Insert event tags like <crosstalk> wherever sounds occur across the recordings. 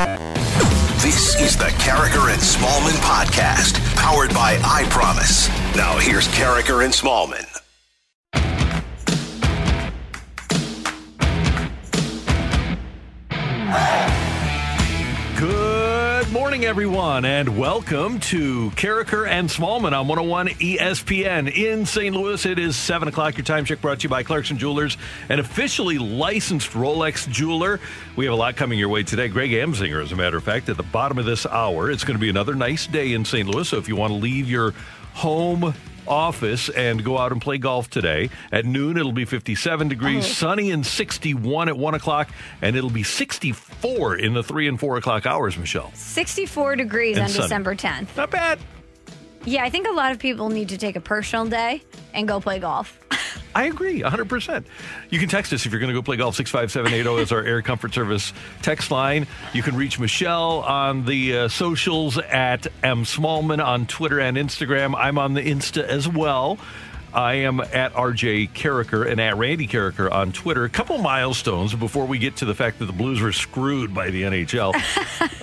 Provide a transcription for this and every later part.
This is the Karraker and Smallman podcast, powered by I Promise. Now here's Karraker and Smallman. Good morning, everyone, and welcome to Karraker and Smallman on 101 ESPN in St. Louis. It is 7 o'clock. Your time check brought to you by Clarkson Jewelers, an officially licensed Rolex jeweler. We have a lot coming your way today. Greg Amsinger, as a matter of fact, at the bottom of this hour. It's going to be another nice day in St. Louis, so if you want to leave your home office and go out and play golf today. At noon, it'll be 57 degrees, Oh. sunny and 61 at 1 o'clock, and it'll be 64 in the 3 and 4 o'clock hours, Michelle. 64 degrees And on sunny. December 10th. Not bad. Yeah, I think a lot of people need to take a personal day and go play golf. <laughs> I agree, 100%. You can text us if you're going to go play golf. 65780 <laughs> is our Air Comfort Service text line. You can reach Michelle on the uh, socials at M. Smallman on Twitter and Instagram. I'm on the Insta as well. I am at RJ Karraker and at Randy Karraker on Twitter. A couple milestones before we get to the fact that the Blues were screwed by the NHL.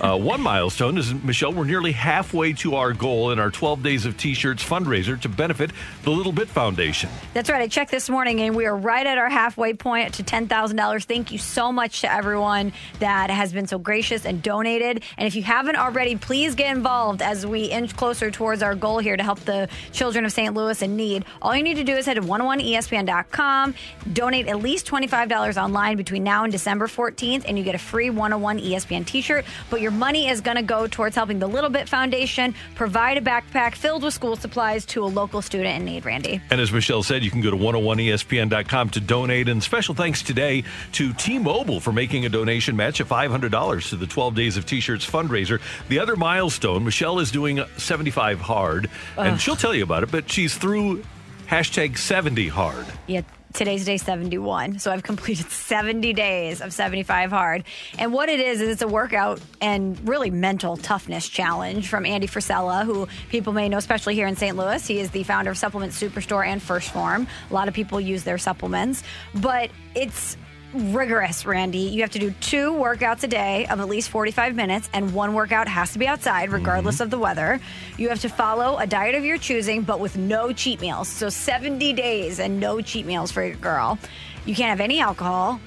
<laughs> uh, one milestone is, Michelle, we're nearly halfway to our goal in our 12 Days of T-Shirts fundraiser to benefit the Little Bit Foundation. That's right. I checked this morning and we are right at our halfway point to $10,000. Thank you so much to everyone that has been so gracious and donated. And if you haven't already, please get involved as we inch closer towards our goal here to help the children of St. Louis in need. All you need to do is head to 101ESPN.com, donate at least $25 online between now and December 14th, and you get a free 101 ESPN t shirt. But your money is going to go towards helping the Little Bit Foundation provide a backpack filled with school supplies to a local student in need, Randy. And as Michelle said, you can go to 101ESPN.com to donate. And special thanks today to T Mobile for making a donation match of $500 to the 12 Days of T shirts fundraiser. The other milestone, Michelle is doing 75 hard, and Ugh. she'll tell you about it, but she's through hashtag 70 hard. Yeah, today's day 71. So I've completed <laughs> 70 days of 75 hard. And what it is, is it's a workout and really mental toughness challenge from Andy Frisella, who people may know, especially here in St. Louis. He is the founder of Supplement Superstore and First Form. A lot of people use their supplements, but it's rigorous, Randy. You have to do two workouts a day of at least 45 minutes, and one workout has to be outside, regardless of the weather. You have to follow a diet of your choosing, but with no cheat meals. So 70 days and no cheat meals for your girl. You can't have any alcohol,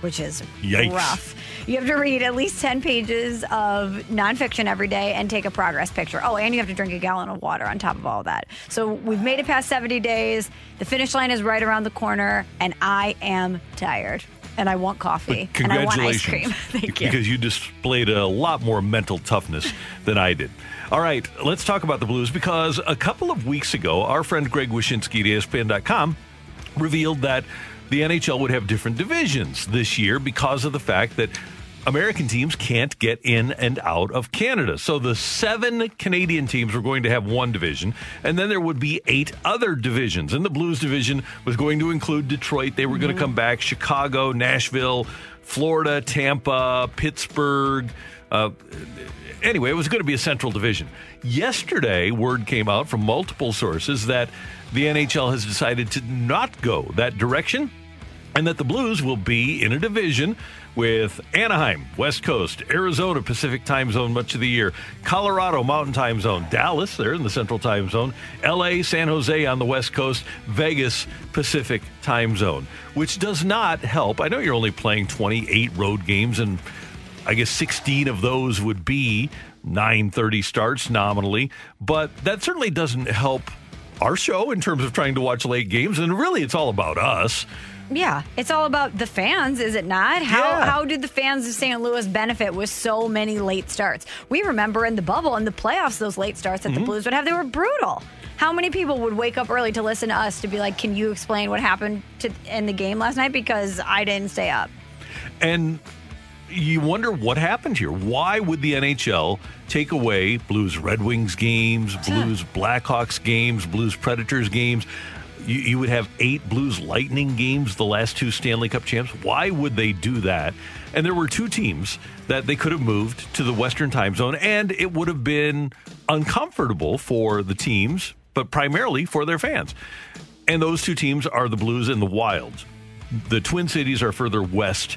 which is Yikes. rough. You have to read at least 10 pages of nonfiction every day and take a progress picture. Oh, and you have to drink a gallon of water on top of all that. So we've made it past 70 days. The finish line is right around the corner, and I am tired. And I want coffee. And I want ice Congratulations. cream. <laughs> Thank you. Because you displayed a lot more mental toughness than I did. All right, let's talk about the Blues because a couple of weeks ago, our friend Greg Wyshynski at ESPN.com revealed that the NHL would have different divisions this year because of the fact that American teams can't get in and out of Canada. So the seven Canadian teams were going to have one division, and then there would be eight other divisions. And the Blues division was going to include Detroit. They were going to mm-hmm. come back, Chicago, Nashville, Florida, Tampa, Pittsburgh. Uh, anyway, it was going to be a central division. Yesterday, word came out from multiple sources that the NHL has decided to not go that direction and that the Blues will be in a division with Anaheim, West Coast, Arizona, Pacific time zone much of the year, Colorado, Mountain time zone, Dallas, they're in the Central time zone, LA, San Jose on the West Coast, Vegas, Pacific time zone, which does not help. I know you're only playing 28 road games and I guess 16 of those would be 9:30 starts nominally, but that certainly doesn't help our show in terms of trying to watch late games and really it's all about us. Yeah, it's all about the fans, is it not? How Yeah. how did the fans of St. Louis benefit with so many late starts? We remember in the bubble in the playoffs those late starts that the Mm-hmm. Blues would have. They were brutal. How many people would wake up early to listen to us to be like, "Can you explain what happened to in the game last night?" Because I didn't stay up. And you wonder what happened here. Why would the NHL take away Blues Red Wings games, Blues Blackhawks games, Blues Predators games? You, you would have eight Blues Lightning games, the last two Stanley Cup champs. Why would they do that? And there were two teams that they could have moved to the Western time zone, and it would have been uncomfortable for the teams, but primarily for their fans. And those two teams are the Blues and the Wilds. The Twin Cities are further west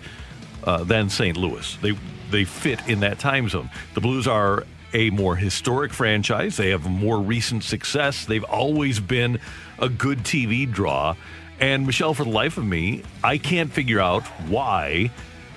uh, than St. Louis. They they fit in that time zone. The Blues are a more historic franchise. They have more recent success. They've always been a good TV draw. And Michelle, for the life of me, I can't figure out why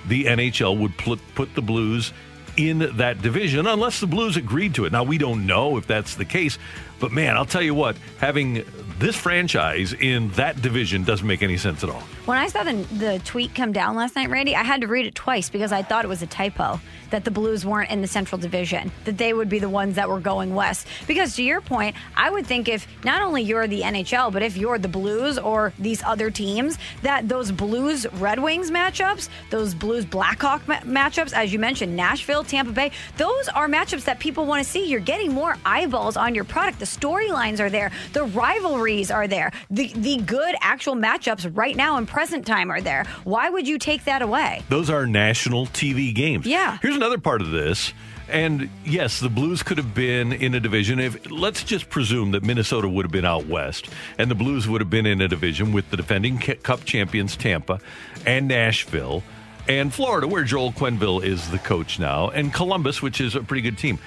the NHL would put, put the Blues in that division unless the Blues agreed to it. Now, we don't know if that's the case, but man, I'll tell you what, having this franchise in that division doesn't make any sense at all. When I saw the, the tweet come down last night, Randy, I had to read it twice because I thought it was a typo that the Blues weren't in the Central Division, that they would be the ones that were going west. Because to your point, I would think if not only you're the NHL, but if you're the Blues or these other teams, that those Blues Red Wings matchups, those Blues Blackhawk ma- matchups, as you mentioned, Nashville, Tampa Bay, those are matchups that people want to see. You're getting more eyeballs on your product. The storylines are there, the rivalries are there, the the good actual matchups right now in present time are there. Why would you take that away? Those are national TV games. Yeah. Here's another part of this. And yes, the Blues could have been in a division. If let's just presume that Minnesota would have been out west, and the Blues would have been in a division with the defending Cup champions Tampa and Nashville, and Florida, where Joel Quenneville is the coach now, and Columbus, which is a pretty good team.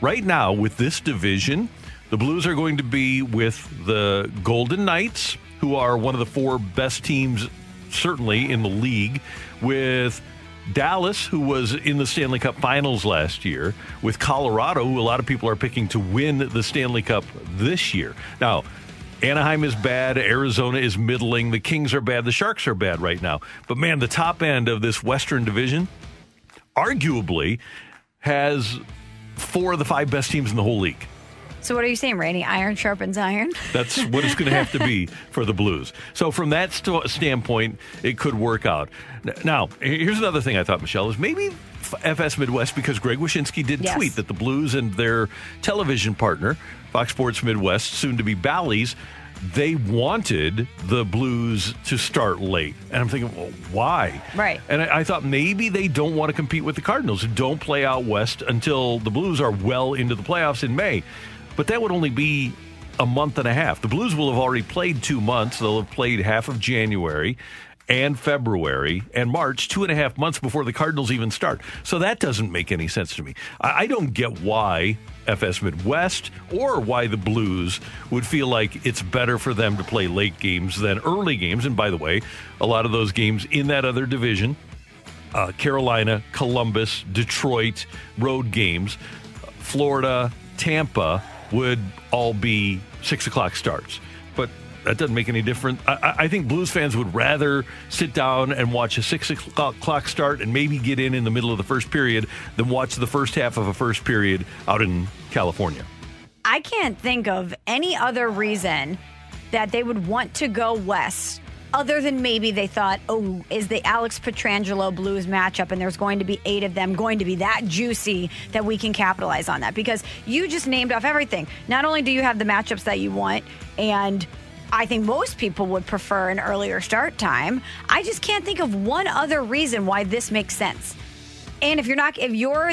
Right now, with this division, the Blues are going to be with the Golden Knights, who are one of the four best teams, certainly in the league, with Dallas, who was in the Stanley Cup finals last year, with Colorado, who a lot of people are picking to win the Stanley Cup this year. Now, Anaheim is bad. Arizona is middling. The Kings are bad. The Sharks are bad right now. But man, the top end of this Western Division arguably has four of the five best teams in the whole league. So what are you saying, Randy? Iron sharpens iron. <laughs> That's what it's going to have to be <laughs> for the Blues. So from that st- standpoint, it could work out. Now, here's another thing I thought, Michelle, is maybe FS Midwest, because Greg Wyshynski did Yes. tweet that the Blues and their television partner, Fox Sports Midwest, soon to be Bally's, they wanted the Blues to start late. And I'm thinking, well, why? Right. And I, I thought maybe they don't want to compete with the Cardinals, who don't play out west until the Blues are well into the playoffs in May. But that would only be a month and a half. The Blues will have already played two months. They'll have played half of January and February and March, two and a half months before the Cardinals even start. So that doesn't make any sense to me. I, don't get why FS Midwest or why the Blues would feel like it's better for them to play late games than early games. And by the way, a lot of those games in that other division uh, Carolina, Columbus, Detroit road games, Florida, Tampa would all be six o'clock starts. But that doesn't make any difference. I, I- think Blues fans would rather sit down and watch a six o'clock start and maybe get in in the middle of the first period than watch the first half of a first period out in California. I can't think of any other reason that they would want to go west other than maybe they thought, oh, is the Alex Pietrangelo Blues matchup and there's going to be eight of them going to be that juicy that we can capitalize on that? Because you just named off everything. Not only do you have the matchups that you want, and I think most people would prefer an earlier start time, I just can't think of one other reason why this makes sense. And if you're not, if you're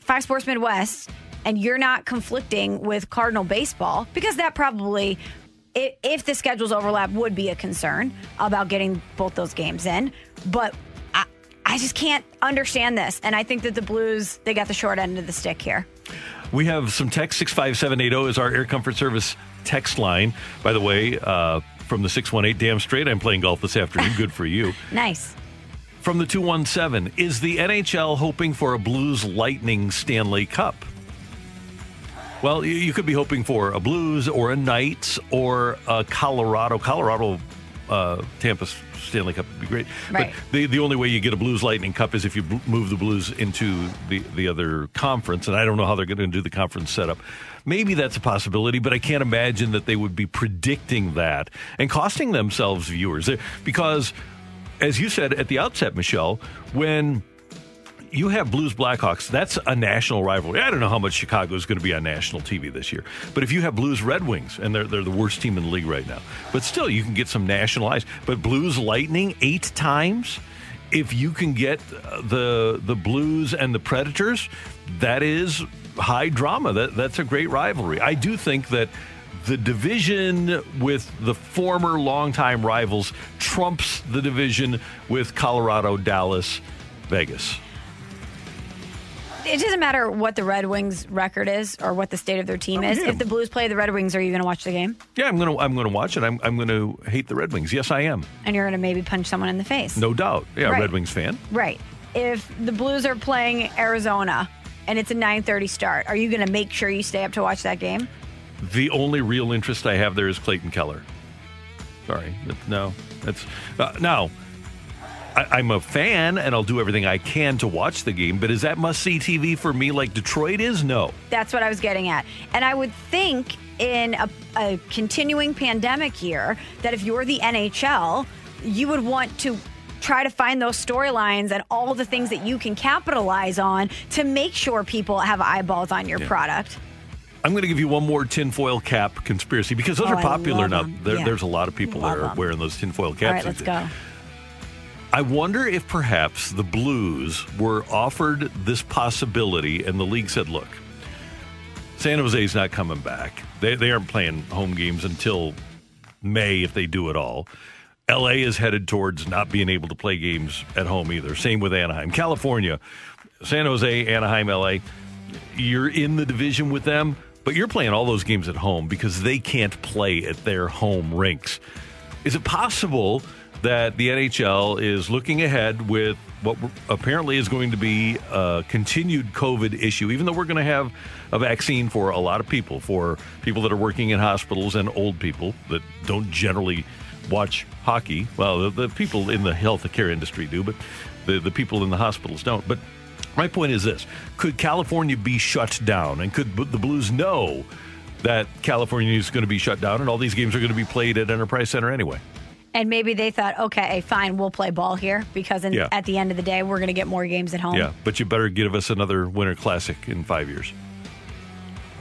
Five Sports Midwest and you're not conflicting with Cardinal baseball, because that probably, i- if the schedules overlap, would be a concern about getting both those games in. But I, I just can't understand this. And I think that the Blues, they got the short end of the stick here. We have some text. 65780 is our Air Comfort Service text line. By the way, uh, from the 618, damn straight, I'm playing golf this afternoon. Good for you. <laughs> Nice. From the 217, is the NHL hoping for a Blues Lightning Stanley Cup? Well, you, you could be hoping for a Blues or a Knights or a Colorado. Colorado uh, Tampa Stanley Cup would be great. Right. But the the only way you get a Blues Lightning Cup is if you bl- move the Blues into the the other conference, and I don't know how they're going to do the conference setup. Maybe that's a possibility, but I can't imagine that they would be predicting that and costing themselves viewers because, as you said at the outset, Michelle, when you have Blues Blackhawks. That's a national rivalry. I don't know how much Chicago is going to be on national TV this year, but if you have Blues Red Wings, and they're they're the worst team in the league right now, but still you can get some national eyes. But Blues Lightning eight times. If you can get uh, the the Blues and the Predators, that is high drama. That that's a great rivalry. I do think that the division with the former longtime rivals trumps the division with Colorado, Dallas, Vegas. It doesn't matter what the Red Wings record is or what the state of their team is. yeah. If the Blues play the Red Wings, are you going to watch the game? Yeah, I'm gonna I'm gonna watch it. I'm I'm gonna hate the Red Wings. Yes, I am. And you're going to maybe punch someone in the face. No doubt. Yeah, Right. Red Wings fan. Right. If the Blues are playing Arizona and it's a 9:30 start, are you going to make sure you stay up to watch that game? The only real interest I have there is Clayton Keller. Sorry, no, that's uh, now. I, I'm a fan, and I'll do everything I can to watch the game. But is that must see TV for me like Detroit is? No. That's what I was getting at. And I would think in a, a continuing pandemic year that if you're the NHL, you would want to try to find those storylines and all the things that you can capitalize on to make sure people have eyeballs on your product. I'm going to give you one more tinfoil cap conspiracy because those Oh, are popular now. There, Yeah. There's a lot of people that are them. wearing those tinfoil caps. All right, let's go. I wonder if perhaps the Blues were offered this possibility and the league said, look, San Jose's not coming back. They, they aren't playing home games until May if they do it all. LA is headed towards not being able to play games at home either. Same with Anaheim. California, San Jose, Anaheim, LA, you're in the division with them, but you're playing all those games at home because they can't play at their home rinks. Is it possible that the NHL is looking ahead with what apparently is going to be a continued COVID issue, even though we're going to have a vaccine for a lot of people, for people that are working in hospitals and old people that don't generally watch hockey? Well, the, the people in the health care industry do, but the, the people in the hospitals don't. But my point is this could California be shut down? And could the Blues know that California is going to be shut down and all these games are going to be played at Enterprise Center anyway? And maybe they thought, okay, fine, we'll play ball here because in, Yeah. at the end of the day, we're going to get more games at home. Yeah, but you better give us another Winter Classic in five years.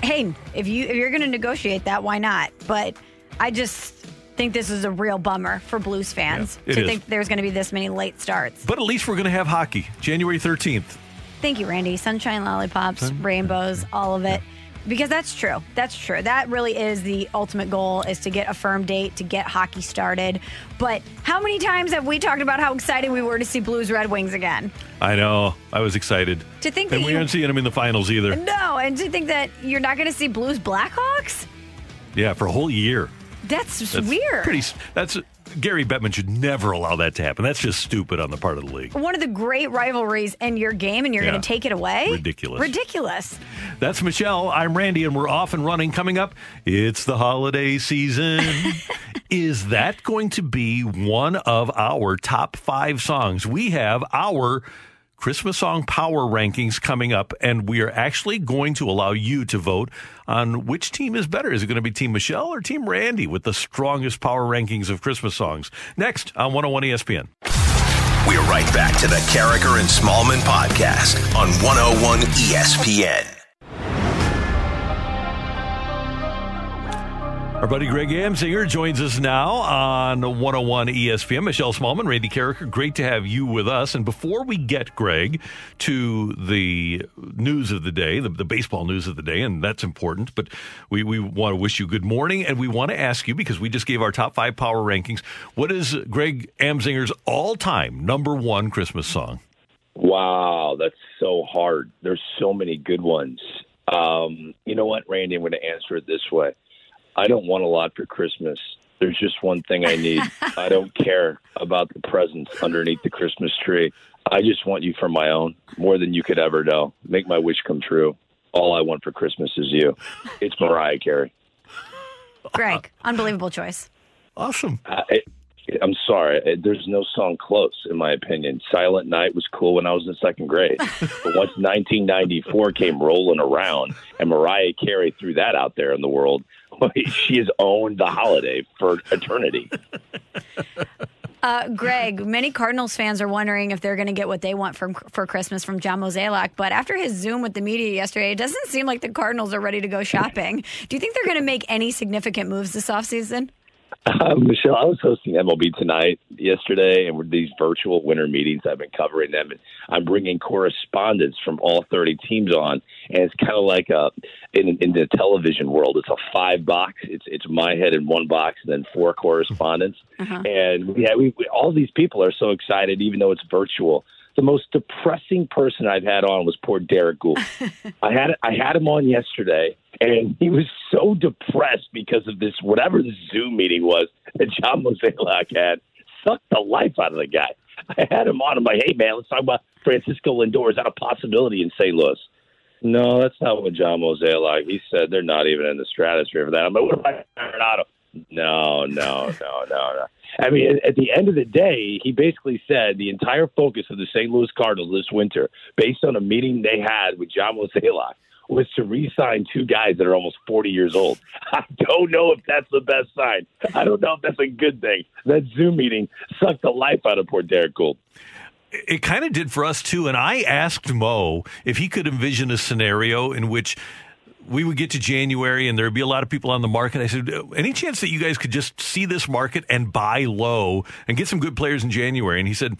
hey, if you if you're going to negotiate that, why not? But I just think this is a real bummer for Blues fans Yeah, to is. think there's going to be this many late starts. But at least we're going to have hockey January 13th. Thank you, Randy. Sunshine lollipops, rainbows, all of it. Because that's true. That's true. That really is the ultimate goal is to get a firm date to get hockey started. But how many times have we talked about how excited we were to see Blues Red Wings again? I know. I was excited. To think and that we you- aren't seeing them in the finals either. No, and to think that you're not going to see Blues Blackhawks? Yeah, for a whole year. That's That's weird. Pretty. That's Gary Bettman should never allow that to happen. That's just stupid on the part of the league. One of the great rivalries in your game, and you're Yeah. going to take it away? Ridiculous. Ridiculous. That's Michelle. I'm Randy, and we're off and running. Coming up, it's the holiday season. <laughs> Is that going to be one of our top five songs? We have our Christmas song power rankings coming up, and we are actually going to allow you to vote on which team is better. Is it going to be Team Michelle or Team Randy with the strongest power rankings of Christmas songs? Next on 101 ESPN. We're right back to the Karraker and Smallman podcast on 101 ESPN. Our buddy Greg Amsinger joins us now on 101 ESPN. Michelle Smallman, Randy Karraker, great to have you with us. And before we get, Greg, to the news of the day, the, the baseball news of the day, and that's important, but we, we want to wish you good morning. And we want to ask you, because we just gave our top five power rankings, what is Greg Amsinger's all time number one Christmas song? Wow, that's so hard. There's so many good ones. Um, you know what, Randy? I'm going to answer it this way. I don't want a lot for Christmas. There's just one thing I need. <laughs> I don't care about the presents underneath the Christmas tree. I just want you for my own, more than you could ever know. Make my wish come true. All I want for Christmas is you. It's Mariah Carey. Greg, unbelievable choice. Awesome. I, I'm sorry. There's no song close, in my opinion. Silent Night was cool when I was in second grade. <laughs> but once 1994 came rolling around and Mariah Carey threw that out there in the world, <laughs> she has owned the holiday for eternity. Uh, Greg, many Cardinals fans are wondering if they're going to get what they want from for Christmas from John Mozeliak. But after his Zoom with the media yesterday, it doesn't seem like the Cardinals are ready to go shopping. Do you think they're going to make any significant moves this offseason? Uh, Michelle, I was hosting MLB tonight yesterday, and with these virtual winter meetings, I've been covering them, and I'm bringing correspondents from all 30 teams on, and it's kind of like a in, in the television world, it's a five box. It's it's my head in one box, and then four correspondents, and yeah, we, we all these people are so excited, even though it's virtual. The most depressing person I've had on was poor Derrick Goold. <laughs> I had I had him on yesterday, and he was so depressed because of this whatever the Zoom meeting was that John Mozeliak had. Sucked the life out of the guy. I had him on. I'm like, hey man, let's talk about Francisco Lindor. Is that a possibility in St. Louis? No, that's not what John Mozeliak. He said they're not even in the stratosphere for that. I'm like, what about Arenado? No, no, no, no, no. I mean, at, the end of the day, he basically said the entire focus of the St. Louis Cardinals this winter, based on a meeting they had with John Mozeliak, was to re-sign two guys that are almost 40 years old. <laughs> I don't know if that's the best sign. I don't know if that's a good thing. That Zoom meeting sucked the life out of poor Derrick Goold. It kind of did for us too. And I asked Mo if he could envision a scenario in which we would get to January and there'd be a lot of people on the market. I said, any chance that you guys could just see this market and buy low and get some good players in January? And he said,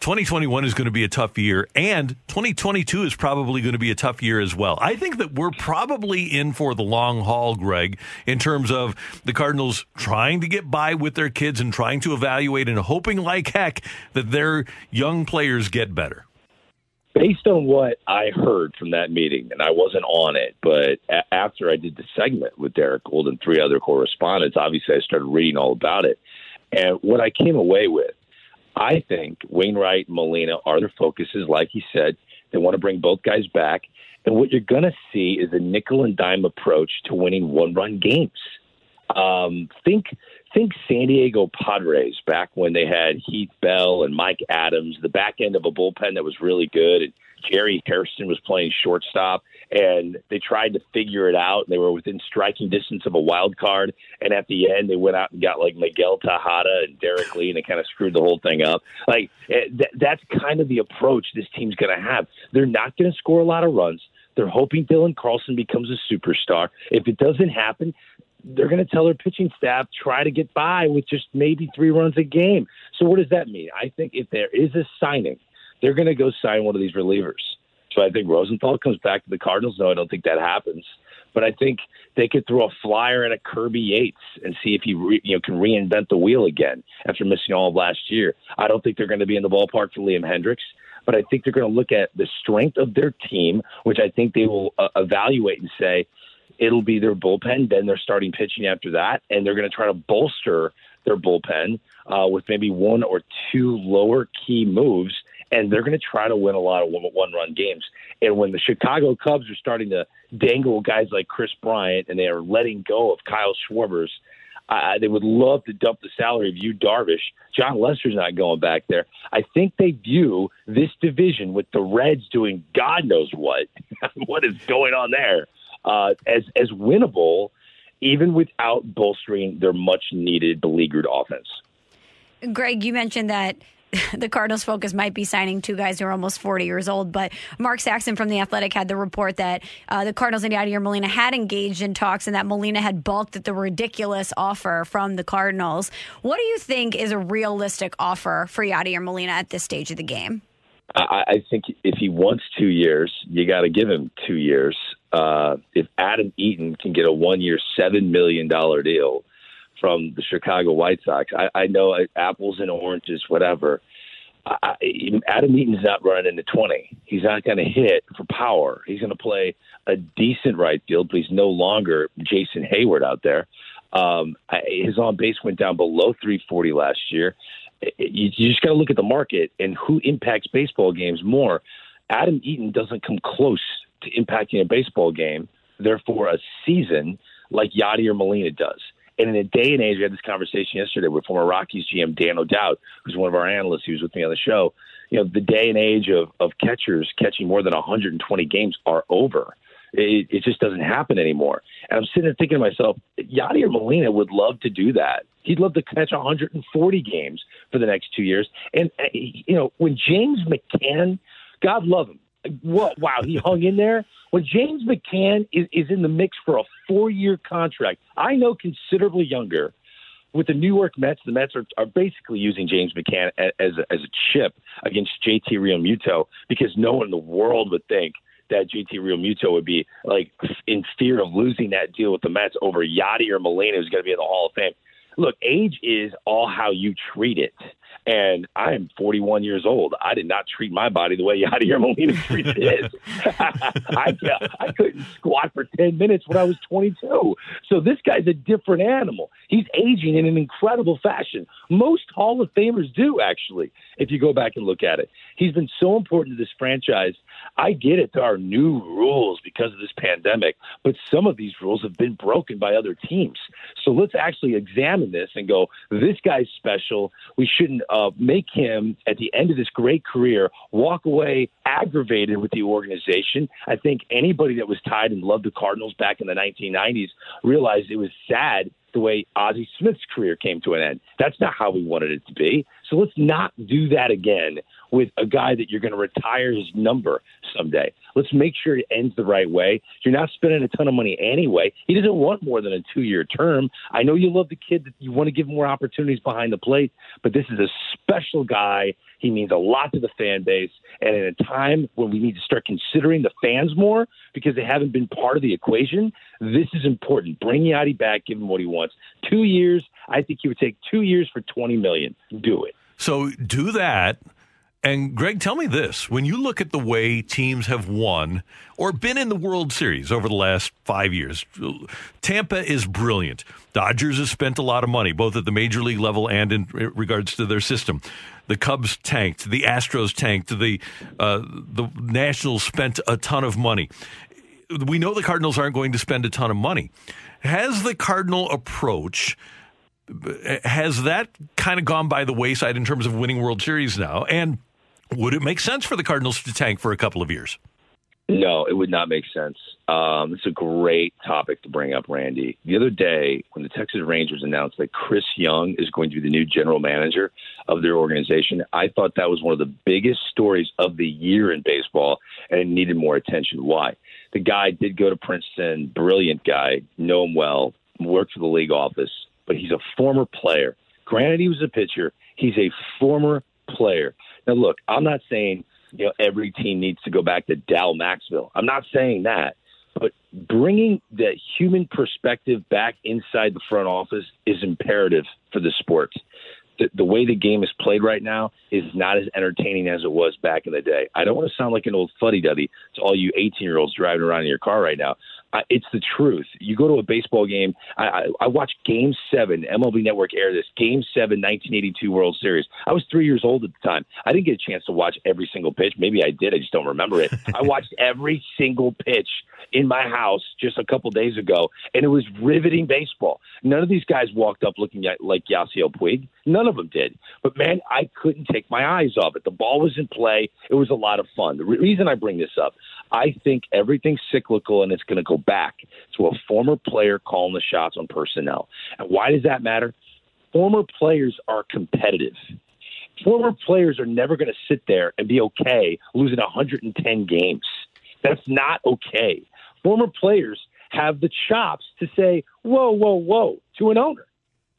2021 is going to be a tough year, and 2022 is probably going to be a tough year as well. I think that we're probably in for the long haul, Greg, in terms of the Cardinals trying to get by with their kids and trying to evaluate and hoping like heck that their young players get better. Based on what I heard from that meeting, and I wasn't on it, but a- after I did the segment with Derrick Goold and three other correspondents, obviously I started reading all about it. And what I came away with I think Wainwright and Molina are their focuses. Like he said, they want to bring both guys back. And what you're going to see is a nickel and dime approach to winning one run games. Um, think think San Diego Padres back when they had Heath Bell and Mike Adams, the back end of a bullpen that was really good, and Jerry Hairston was playing shortstop, and they tried to figure it out. They were within striking distance of a wild card, and at the end, they went out and got like Miguel Tejada and Derrek Lee, and they kind of screwed the whole thing up. Like eh, th- that's kind of the approach this team's going to have. They're not going to score a lot of runs. They're hoping Dylan Carlson becomes a superstar. If it doesn't happen, they're going to tell their pitching staff try to get by with just maybe three runs a game. So what does that mean? I think if there is a signing, they're going to go sign one of these relievers. So I think Rosenthal comes back to the Cardinals. No, I don't think that happens. But I think they could throw a flyer at a Kirby Yates and see if he re, you know can reinvent the wheel again after missing all of last year. I don't think they're going to be in the ballpark for Liam Hendriks, but I think they're going to look at the strength of their team, which I think they will uh, evaluate and say it'll be their bullpen, then they're starting pitching after that, and they're going to try to bolster their bullpen uh, with maybe one or two lower key moves, and they're going to try to win a lot of one run games. And when the Chicago Cubs are starting to dangle guys like Kris Bryant and they are letting go of Kyle Schwarbers, uh, they would love to dump the salary of Yu, Darvish. Jon Lester's not going back there. I think they view this division with the Reds doing God knows what, <laughs> what is going on there, uh, as as winnable, even without bolstering their much needed beleaguered offense. Greg, you mentioned that <laughs> the Cardinals' focus might be signing two guys who are almost 40 years old. But Mark Saxon from The Athletic had the report that uh, the Cardinals and Yadier Molina had engaged in talks and that Molina had balked at the ridiculous offer from the Cardinals. What do you think is a realistic offer for Yadier Molina at this stage of the game? I, I think if he wants two years, you got to give him two years. Uh, if Adam Eaton can get a one-year, seven million dollar deal from the Chicago White Sox, I, I know apples and oranges, whatever. I, Adam Eaton's not running into 20. He's not going to hit for power. He's going to play a decent right field, but he's no longer Jason Heyward out there. Um, his on base went down below 340 last year. You, you just got to look at the market and who impacts baseball games more. Adam Eaton doesn't come close to impacting a baseball game, therefore a season like Yadier Molina does. And in a day and age, we had this conversation yesterday with former Rockies GM Dan O'Dowd, who's one of our analysts. He was with me on the show. You know, the day and age of, of catchers catching more than 120 games are over. It, it just doesn't happen anymore. And I'm sitting there thinking to myself, Yadier Molina would love to do that. He'd love to catch 140 games for the next two years. And, uh, you know, when James McCann, God love him, what, wow, he hung in there. When James McCann is, is in the mix for a four year contract, I know considerably younger. With the New York Mets, the Mets are, are basically using James McCann as a, as a chip against JT Realmuto because no one in the world would think that JT Realmuto would be like in fear of losing that deal with the Mets over Yadier Molina, who's going to be in the Hall of Fame. Look, age is all how you treat it. And I am 41 years old. I did not treat my body the way Yadier <laughs> Molina treats his. <laughs> I, I couldn't squat for 10 minutes when I was 22. So this guy's a different animal. He's aging in an incredible fashion. Most Hall of Famers do, actually, if you go back and look at it. He's been so important to this franchise. I get it. There are new rules because of this pandemic, but some of these rules have been broken by other teams. So let's actually examine this and go, this guy's special. We shouldn't uh, make him, at the end of this great career, walk away aggravated with the organization. I think anybody that was tied and loved the Cardinals back in the 1990s realized it was sad the way Ozzie Smith's career came to an end. That's not how we wanted it to be. So let's not do that again with a guy that you're going to retire his number someday. Let's make sure it ends the right way. You're not spending a ton of money anyway. He doesn't want more than a two year term. I know you love the kid, that you want to give more opportunities behind the plate, but this is a special guy. He means a lot to the fan base. And in a time when we need to start considering the fans more because they haven't been part of the equation, this is important. Bring Yadi back, give him what he wants. Two years, I think he would take two years for 20 million. Do it. So do that. And Greg, tell me this. When you look at the way teams have won or been in the World Series over the last five years, Tampa is brilliant. Dodgers have spent a lot of money, both at the major league level and in regards to their system. The Cubs tanked, the Astros tanked, the uh, the Nationals spent a ton of money. We know the Cardinals aren't going to spend a ton of money. Has the Cardinal approach has that kind of gone by the wayside in terms of winning World Series now? And would it make sense for the Cardinals to tank for a couple of years? No, it would not make sense. Um, it's a great topic to bring up, Randy. The other day, when the Texas Rangers announced that Chris Young is going to be the new general manager of their organization, I thought that was one of the biggest stories of the year in baseball, and it needed more attention. Why? The guy did go to Princeton, brilliant guy, know him well, worked for the league office, but he's a former player. Granted, he was a pitcher. He's a former player. Now, look, I'm not saying you know every team needs to go back to Dal Maxvill. I'm not saying that, but bringing the human perspective back inside the front office is imperative for the sport. The, the way the game is played right now is not as entertaining as it was back in the day. I don't want to sound like an old fuddy duddy to all you 18 year olds driving around in your car right now. I, it's the truth. You go to a baseball game. I, I, I watched Game Seven. MLB Network air this Game Seven, 1982 World Series. I was three years old at the time. I didn't get a chance to watch every single pitch. Maybe I did. I just don't remember it. <laughs> I watched every single pitch in my house just a couple days ago, and it was riveting baseball. None of these guys walked up looking at, like Yasiel Puig. None of them did. But man, I couldn't take my eyes off it. The ball was in play. It was a lot of fun. The re- reason I bring this up, I think everything's cyclical and it's going to go back to a former player calling the shots on personnel. And why does that matter? Former players are competitive. Former players are never going to sit there and be okay losing 110 games. That's not okay. Former players have the chops to say, whoa, whoa, whoa, to an owner.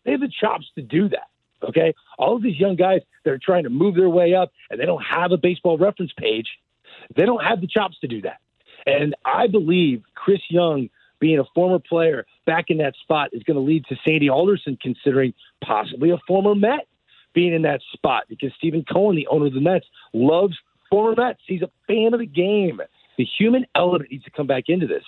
They have the chops to do that. Okay. All of these young guys that are trying to move their way up and they don't have a baseball reference page, they don't have the chops to do that. And I believe Chris Young being a former player back in that spot is going to lead to Sandy Alderson considering possibly a former Met being in that spot because Steven Cohen, the owner of the Mets, loves former Mets. He's a fan of the game. The human element needs to come back into this.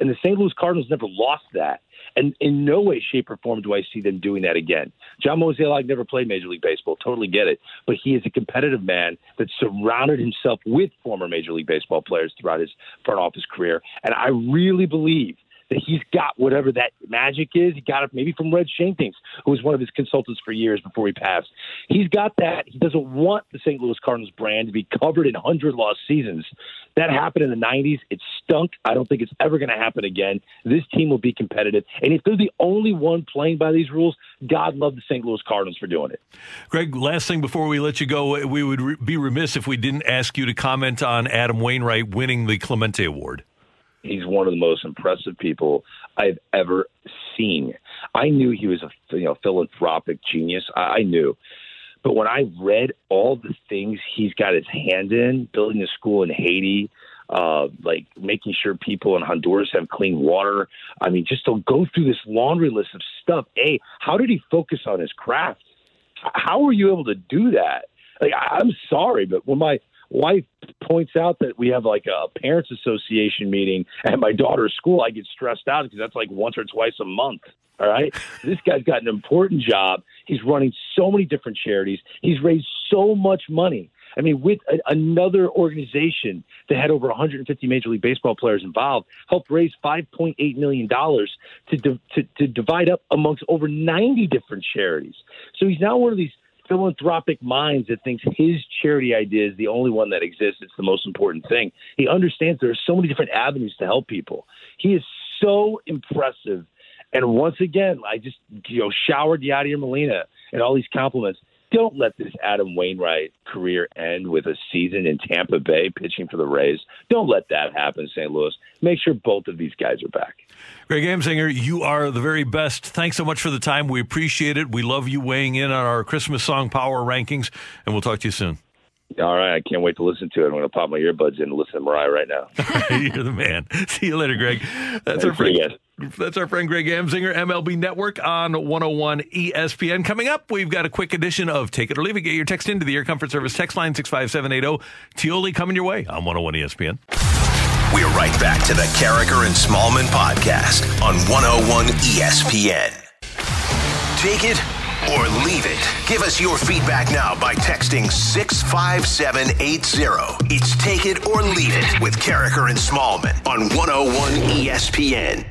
And the St. Louis Cardinals never lost that. And in no way, shape, or form do I see them doing that again. John Mozeliak never played Major League Baseball. Totally get it. But he is a competitive man that surrounded himself with former Major League Baseball players throughout his front office career. And I really believe that he's got whatever that magic is. He got it maybe from Red Schoendienst, who was one of his consultants for years before he passed. He's got that. He doesn't want the St. Louis Cardinals brand to be covered in 100 loss seasons. That happened in the 90s. It stunk. I don't think it's ever going to happen again. This team will be competitive. And if they're the only one playing by these rules, God love the St. Louis Cardinals for doing it. Greg, last thing before we let you go, we would re- be remiss if we didn't ask you to comment on Adam Wainwright winning the Clemente Award. He's one of the most impressive people I've ever seen. I knew he was a you know philanthropic genius. I, I knew. But when I read all the things he's got his hand in, building a school in Haiti, uh, like making sure people in Honduras have clean water. I mean, just to go through this laundry list of stuff. A, how did he focus on his craft? How were you able to do that? Like, I'm sorry, but when my wife points out that we have like a parents association meeting at my daughter's school, I get stressed out because that's like once or twice a month. All right. This guy's got an important job. He's running so many different charities. He's raised so much money. I mean, with a, another organization that had over 150 Major League Baseball players involved, helped raise 5.8 million dollars to, to to divide up amongst over 90 different charities. So he's now one of these philanthropic minds that thinks his charity idea is the only one that exists. It's the most important thing. He understands there are so many different avenues to help people. He is so impressive. And once again, I just you know showered Yadier Molina and all these compliments. Don't let this Adam Wainwright career end with a season in Tampa Bay pitching for the Rays. Don't let that happen St. Louis. Make sure both of these guys are back. Greg Amsinger, you are the very best. Thanks so much for the time. We appreciate it. We love you weighing in on our Christmas song power rankings, and we'll talk to you soon. All right, I can't wait to listen to it. I'm going to pop my earbuds in and listen to Mariah right now. <laughs> You're the man. <laughs> See you later, Greg. That's our friend. That's our friend Greg Amsinger, MLB Network on 101 ESPN. Coming up, we've got a quick edition of Take It or Leave It. Get your text into the Air Comfort Service text line 65780. Tioli coming your way on 101 ESPN. We're right back to the Karraker and Smallman podcast on 101 ESPN. Take it or leave it. Give us your feedback now by texting 65780. It's Take It or Leave It with Karraker and Smallman on 101 ESPN.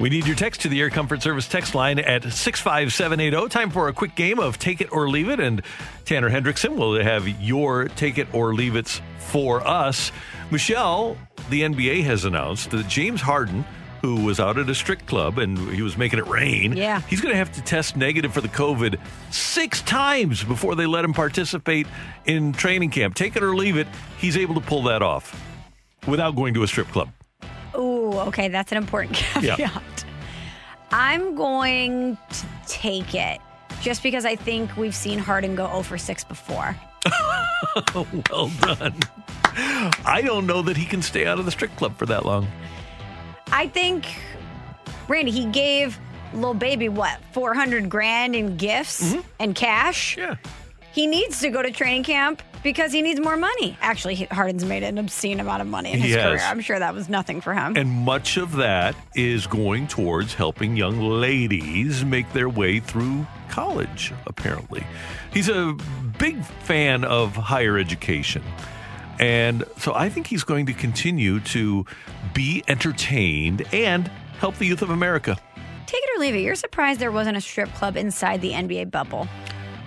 We need your text to the Air Comfort Service text line at 65780. Time for a quick game of Take It or Leave It. And Tanner Hendrickson will have your Take It or Leave It's for us. Michelle, the NBA has announced that James Harden, who was out at a strict club and he was making it rain, Yeah. he's going to have to test negative for the COVID six times before they let him participate in training camp. Take it or leave it, he's able to pull that off without going to a strip club. Oh, okay, that's an important <laughs> caveat. Yeah. I'm going to take it just because I think we've seen Harden go 0 for 6 before. <laughs> well done. I don't know that he can stay out of the strip club for that long. I think, Randy, he gave Lil Baby what, 400 grand in gifts and cash? Mm-hmm. Yeah. He needs to go to training camp because he needs more money. Actually, Harden's made an obscene amount of money in his has. career. I'm sure that was nothing for him. And much of that is going towards helping young ladies make their way through college, apparently. He's a big fan of higher education. And so I think he's going to continue to be entertained and help the youth of America. Take it or leave it. You're surprised there wasn't a strip club inside the NBA bubble.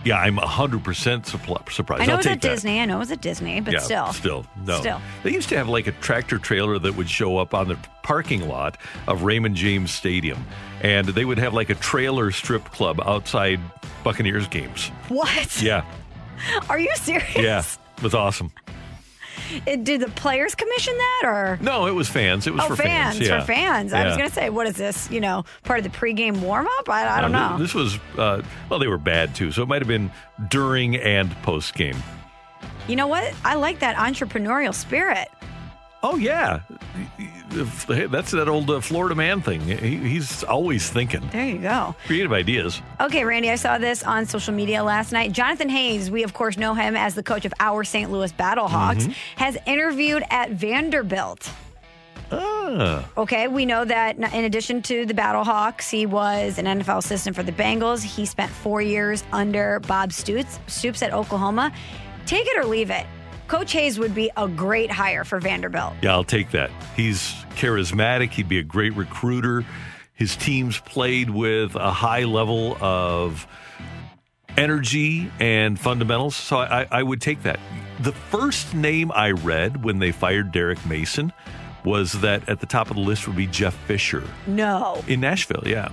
Yeah, I'm 100% suppl- surprised. I know I'll it was take at that. Disney. I know it was at Disney, but yeah, still. Still, no. Still. They used to have like a tractor trailer that would show up on the parking lot of Raymond James Stadium. And they would have like a trailer strip club outside Buccaneers games. What? Yeah, Are you serious? yeah. It was awesome. <laughs> It, did the players commission that or? No, it was fans. It was Oh, for fans, Yeah. for fans. I was going to say, what is this? You know, part of the pregame warm up? I, I don't Uh, know. This was, uh, well, they were bad too. So it might have been during and post game. you know what? I like that entrepreneurial spirit. Oh, yeah. That's that old uh, Florida man thing. He, he's always thinking. There you go. Creative ideas. Okay, Randy, I saw this on social media last night. Jonathan Hayes, we of course know him as the coach of our St. Louis Battlehawks, Mm-hmm. has interviewed at Vanderbilt. Ah. Okay, we know that in addition to the Battle Hawks, he was an NFL assistant for the Bengals. He spent four years under Bob Stoops, Stoops at Oklahoma. Take it or leave it. Coach Hayes would be a great hire for Vanderbilt. Yeah, I'll take that. He's charismatic. He'd be a great recruiter. His teams played with a high level of energy and fundamentals. So I, I would take that. The first name I read when they fired Derek Mason was that at the top of the list would be Jeff Fisher No. in Nashville. Yeah.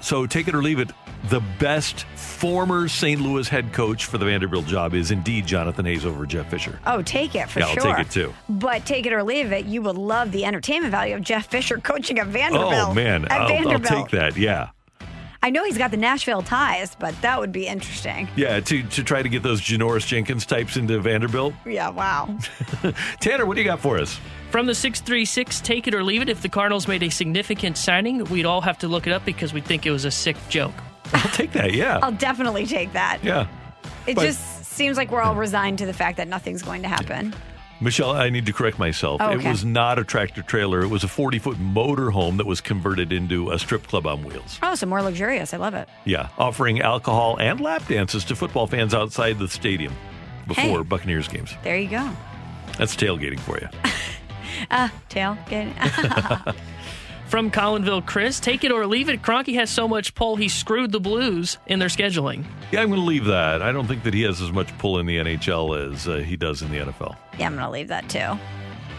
So take it or leave it. The best former St. Louis head coach for the Vanderbilt job is indeed Jonathan Hayes over Jeff Fisher. Oh, take it for sure. I'll take it too. But take it or leave it, you would love the entertainment value of Jeff Fisher coaching at Vanderbilt. Oh man, at I'll, I'll take that. Yeah. I know he's got the Nashville ties, but that would be interesting. Yeah, to, to try to get those Janoris Jenkins types into Vanderbilt. <laughs> Yeah, wow. Tanner, what do you got for us? From the 636, take it or leave it. If the Cardinals made a significant signing, we'd all have to look it up because we'd think it was a sick joke. I'll take that. Yeah. I'll definitely take that. yeah. It But- just seems like we're all resigned to the fact that nothing's going to happen. Michelle, I need to correct myself. Oh, It was not a tractor trailer. It was a 40 foot motor home that was converted into a strip club on wheels. Oh, so more luxurious. I love it. Yeah, offering alcohol and lap dances to football fans outside the stadium before Hey. Buccaneers games. There you go. That's tailgating for you. <laughs> Uh, Tail. Get <laughs> From Collinsville, Chris, take it or leave it. Cronky has so much pull, he screwed the Blues in their scheduling. Yeah, I'm going to leave that. I don't think that he has as much pull in the NHL as uh, he does in the NFL. Yeah, I'm going to leave that too.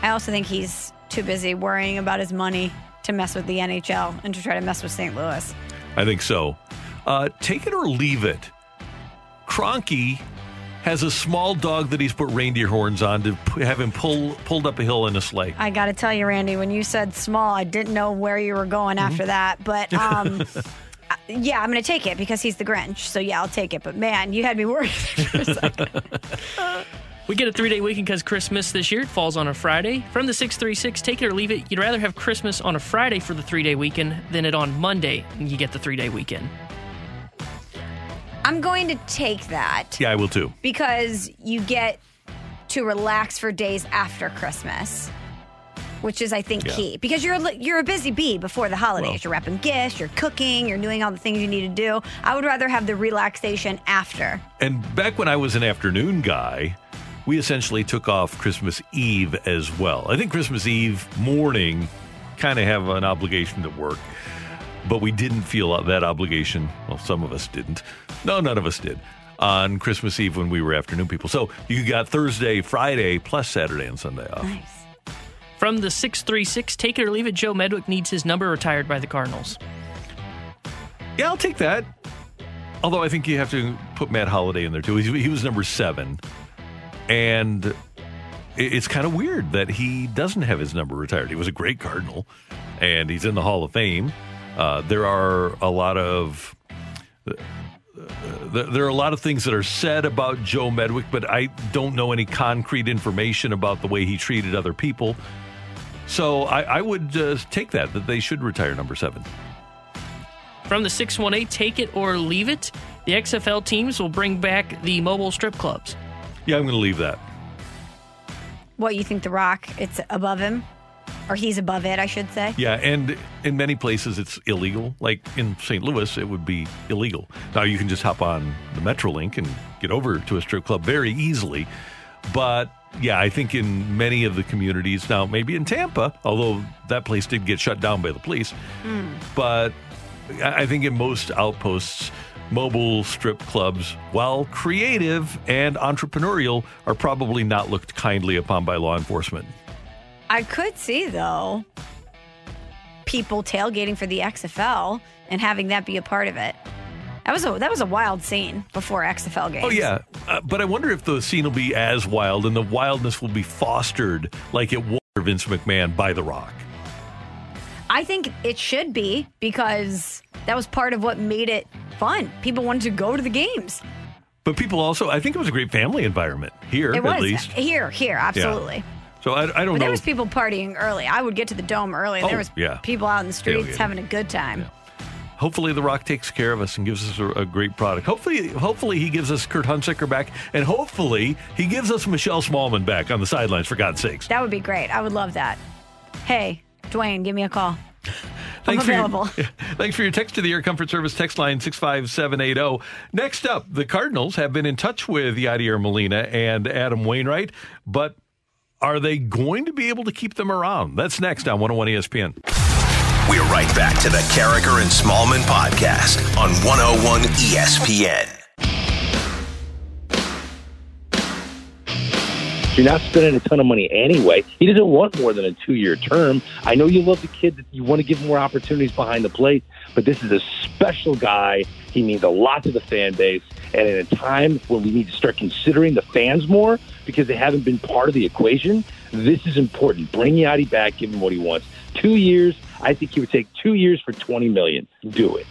I also think he's too busy worrying about his money to mess with the NHL and to try to mess with St. Louis. I think so. Uh, take it or leave it. Cronky has a small dog that he's put reindeer horns on to p- have him pull pulled up a hill in a sleigh. I got to tell you, Randy, when you said small, I didn't know where you were going after that. But <laughs> um, yeah, I'm going to take it because he's the Grinch. So yeah, I'll take it. But man, you had me worried <laughs> for a second. <laughs> We get a three day weekend because Christmas this year. It falls on a Friday. From the 636, take it or leave it. You'd rather have Christmas on a Friday for the three day weekend than it on Monday and you get the three day weekend. I'm going to take that Yeah, I will too. because you get to relax for days after Christmas. Which is, I think, Yeah. key because you're a- you're a busy bee before the holidays. Well- you're wrapping gifts, you're cooking, you're doing all the things you need to do. I would rather have the relaxation after. And back when I was an afternoon guy, we essentially took off Christmas Eve as well. I think Christmas Eve morning kind of have an obligation to work, but we didn't feel that obligation. Well, some of us didn't. No, none of us did on Christmas Eve when we were afternoon people. So you got Thursday, Friday, plus Saturday and Sunday off. Nice. From the 636, take it or leave it. Joe Medwick needs his number retired by the Cardinals. Yeah, I'll take that. Although I think you have to put Matt Holliday in there too. He, he was number seven, and it- it's kind of weird that he doesn't have his number retired. He was a great Cardinal, and he's in the Hall of Fame. Uh, there are a lot of uh, there there are a lot of things that are said about Joe Medwick, but I don't know any concrete information about the way he treated other people. So I, I would uh, take that that they should retire number seven. From the 618, take it or leave it. The XFL teams will bring back the mobile strip clubs. Yeah, I'm going to leave that. What you think, The Rock? It's above him, or he's above it, I should say. Yeah, and in many places it's illegal. Like in St. Louis, it would be illegal. Now you can just hop on the Metrolink and get over to a strip club very easily. But yeah, I think in many of the communities now, maybe in Tampa, although that place did get shut down by the police, hmm. but I I think in most outposts, mobile strip clubs, while creative and entrepreneurial, are probably not looked kindly upon by law enforcement. I could see though people tailgating for the XFL and having that be a part of it. That was a that was a wild scene before XFL games. Oh yeah, uh, but I wonder if the scene will be as wild, and the wildness will be fostered like it was for Vince McMahon by The Rock. I think it should be because that was part of what made it fun. People wanted to go to the games. But people also, I think it was a great family environment here, It at was least. here, here, absolutely. So I, I don't But know. there was people partying early. I would get to the dome early, and Oh, there was yeah. people out in the streets Tailgating. having a good time. hopefully, The Rock takes care of us and gives us a, a great product. Hopefully, hopefully he gives us Kurt Hunsaker back, and hopefully he gives us Michelle Smallman back on the sidelines. For God's sakes. That would be great. I would love that. hey, Dwayne, give me a call. <laughs> Thanks I'm available. For your, <laughs> thanks for your text to the Air Comfort Service text line 65780. Next up, the Cardinals have been in touch with Yadier Molina and Adam Wainwright, but are they going to be able to keep them around? That's next on 101 ESPN. We're right back to the Karraker and Smallman podcast on 101 ESPN. You're not spending a ton of money anyway. He doesn't want more than a two year term. I know you love the kid, that you want to give more opportunities behind the plate, but this is a special guy. He means a lot to the fan base. And in a time when we need to start considering the fans more because they haven't been part of the equation, this is important. Bring Yadi back, give him what he wants. Two years, I think he would take two years for 20 million. Do it.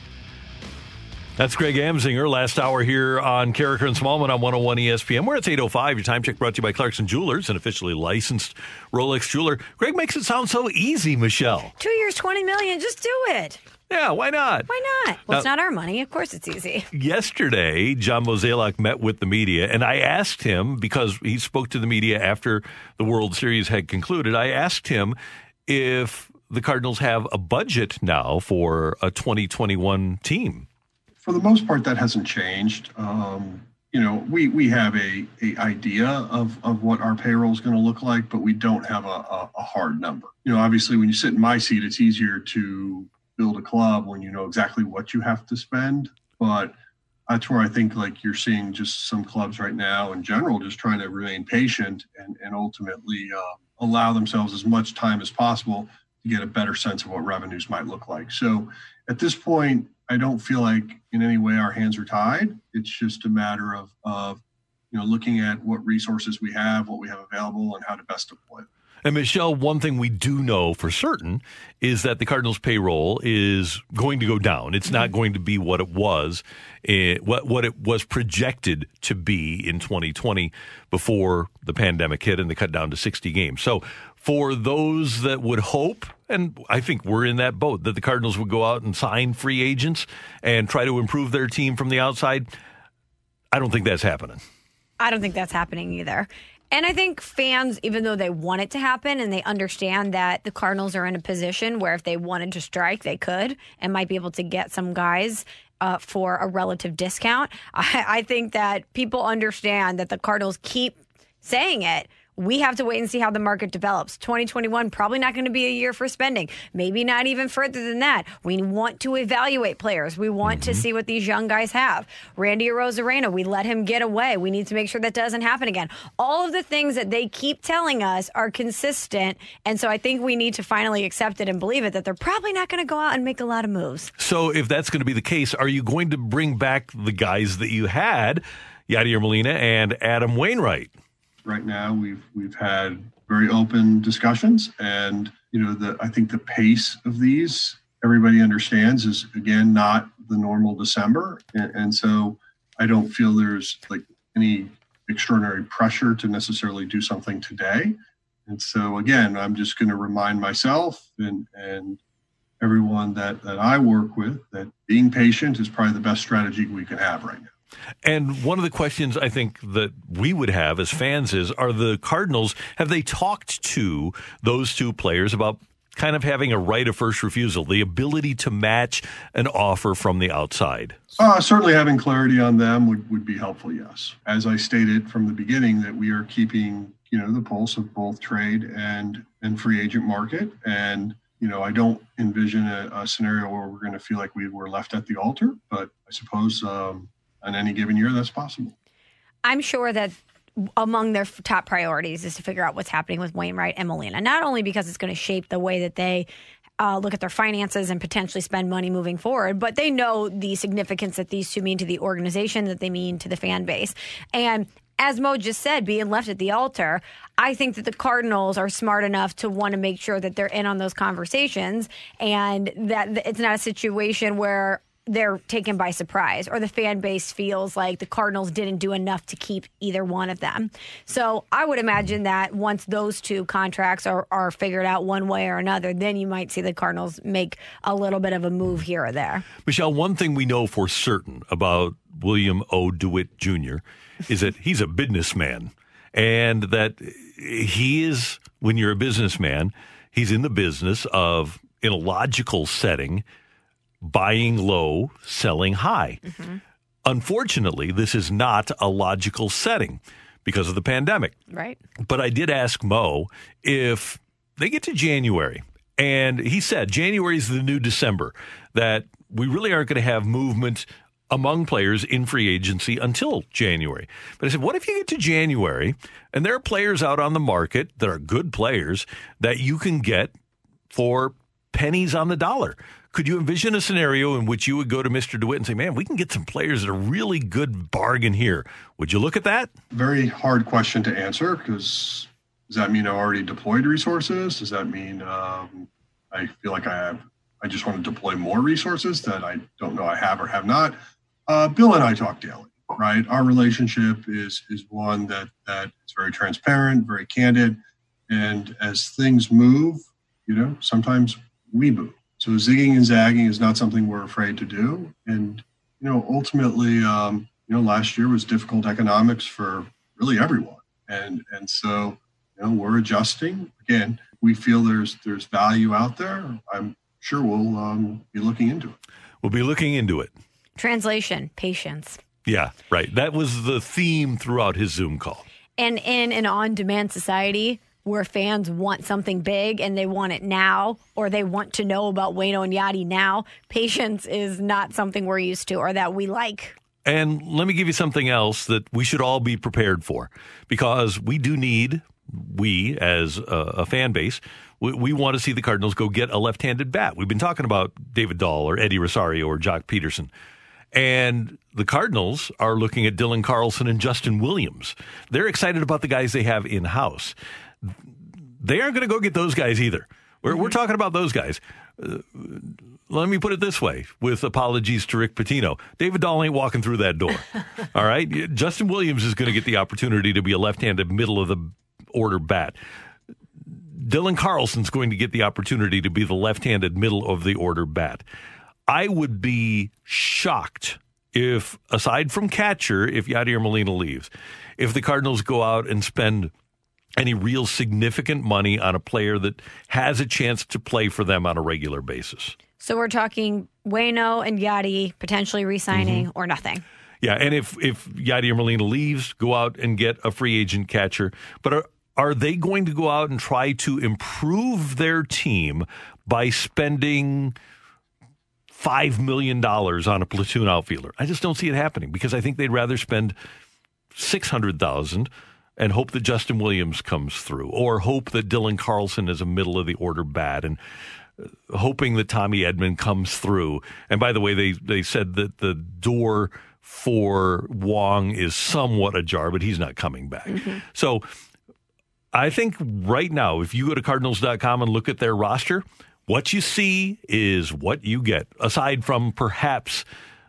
That's Greg Amsinger, last hour here on Karraker and Smallman on 101 ESPN. We're at 805. Your time check brought to you by Clarkson Jewelers, an officially licensed Rolex jeweler. Greg makes it sound so easy, Michelle. Two years, 20 million. Just do it. Yeah, why not? Why not? Well, it's not our money. Of course, it's easy. <laughs> Yesterday, John Mozeliak met with the media, and I asked him because he spoke to the media after the World Series had concluded. I asked him if the Cardinals have a budget now for a 2021 team for the most part, that hasn't changed. Um, you know, we we have a, a idea of, of what our payroll is going to look like, but we don't have a, a, a, hard number. You know, obviously, when you sit in my seat, it's easier to build a club when you know exactly what you have to spend. But that's where I think like you're seeing just some clubs right now in general just trying to remain patient and and ultimately uh, allow themselves as much time as possible to get a better sense of what revenues might look like. So at this point, I don't feel like in any way our hands are tied. It's just a matter of, of you know, looking at what resources we have, what we have available, and how to best deploy them. And Michelle, one thing we do know for certain is that the Cardinals' payroll is going to go down. It's not going to be what it was, eh, what what it was projected to be in 2020 before the pandemic hit and they cut down to 60 games. So for those that would hope, and I think we're in that boat, that the Cardinals would go out and sign free agents and try to improve their team from the outside. I don't think that's happening. I don't think that's happening either. And I think fans, even though they want it to happen and they understand that the Cardinals are in a position where if they wanted to strike, they could and might be able to get some guys uh, for a relative discount. <laughs> I, I think that people understand that the Cardinals keep saying it we have to wait and see how the market develops. 2021 probably not going to be a year for spending. Maybe not even further than that. We want to evaluate players. We want mm-hmm. to see what these young guys have. Randy Arozarena, we let him get away. We need to make sure that doesn't happen again. All of the things that they keep telling us are consistent, and so I think we need to finally accept it and believe it that they're probably not going to go out and make a lot of moves. So if that's going to be the case, are you going to bring back the guys that you had, Yadier Molina and Adam Wainwright? Right now. We've we've had very open discussions, and you know, the I think the pace of these everybody understands is again not the normal December, and, and so I don't feel there's like any extraordinary pressure to necessarily do something today. And so again, I'm just going to remind myself and and everyone that that I work with that being patient is probably the best strategy we can have right now. And one of the questions I think that we would have as fans is are the Cardinals, have they talked to those two players about kind of having a right of first refusal, the ability to match an offer from the outside? Uh, certainly having clarity on them would, would be helpful, yes. As I stated from the beginning, that we are keeping you know the pulse of both trade and and free agent market and you know i don't envision a, a scenario where we're going to feel like we were left at the altar but i suppose um, on any given year, that's possible. I'm sure that among their top priorities is to figure out what's happening with Wainwright and Molina. Not only because it's going to shape the way that they uh, look at their finances and potentially spend money moving forward, but they know the significance that these two mean to the organization, that they mean to the fan base. And as Mo just said, being left at the altar, I think that the Cardinals are smart enough to want to make sure that they're in on those conversations and that it's not a situation where they're taken by surprise or the fan base feels like the Cardinals didn't do enough to keep either one of them. So I would imagine that once those two contracts are, are figured out one way or another, then you might see the Cardinals make a little bit of a move here or there. Michelle, one thing we know for certain about William O. DeWitt Jr. is that he's a businessman and that he is, when you're a businessman, He's in the business of, in a logical setting, buying low, selling high. Unfortunately, this is not a logical setting because of the pandemic. Right. But I did ask Mo if they get to January, and he said January is the new December, that we really aren't going to have movement among players in free agency until January. But I said, what if you get to January and there are players out on the market that are good players that you can get for pennies on the dollar? Could you envision a scenario in which you would go to Mr. DeWitt and say, man, we can get some players at a really good bargain here? Would you look at that? Very hard question to answer because does that mean I already deployed resources? Does that mean um, I feel like I have, I just want to deploy more resources that I don't know I have or have not? Uh, Bill and I talk daily, right? Our relationship is is one that that is very transparent, very candid, and as things move, you know, sometimes we move. So zigging and zagging is not something we're afraid to do. And you know, ultimately, um, you know, last year was difficult economics for really everyone, and and so you know we're adjusting. Again, we feel there's there's value out there. I'm sure we'll um, be looking into it. We'll be looking into it. Translation: patience. Yeah, right. That was the theme throughout his Zoom call. And in an on demand society where fans want something big and they want it now, or they want to know about Wayno and Yadi now, patience is not something we're used to or that we like. And let me give you something else that we should all be prepared for because we do need, we as a, a fan base, we, we, want to see the Cardinals go get a left handed bat. We've been talking about David Dahl or Eddie Rosario or Joc Pederson. And the Cardinals are looking at Dylan Carlson and Justin Williams. They're excited about the guys they have in house. They aren't going to go get those guys either. We're, we're talking about those guys. Uh, let me put it this way with apologies to Rick Pitino. David Dahl ain't walking through that door. <laughs> All right. Justin Williams is going to get the opportunity to be a left handed middle of the order bat. Dylan Carlson's going to get the opportunity to be the left handed middle of the order bat. I would be shocked if, aside from catcher, if Yadier Molina leaves, if the Cardinals go out and spend any real significant money on a player that has a chance to play for them on a regular basis. So we're talking Wayno and Yadi potentially re-signing mm-hmm. or nothing. Yeah, and if if Yadier Molina leaves, go out and get a free agent catcher. But are are they going to go out and try to improve their team by spending five million dollars on a platoon outfielder? I just don't see it happening because I think they'd rather spend six hundred thousand and hope that Justin Williams comes through, or hope that Dylan Carlson is a middle of the order bat, and uh, hoping that Tommy Edman comes through. And by the way, they they said that the door for Wong is somewhat ajar, but he's not coming back. Mm-hmm. So I think right now, if you go to Cardinals.com and look at their roster, what you see is what you get, aside from perhaps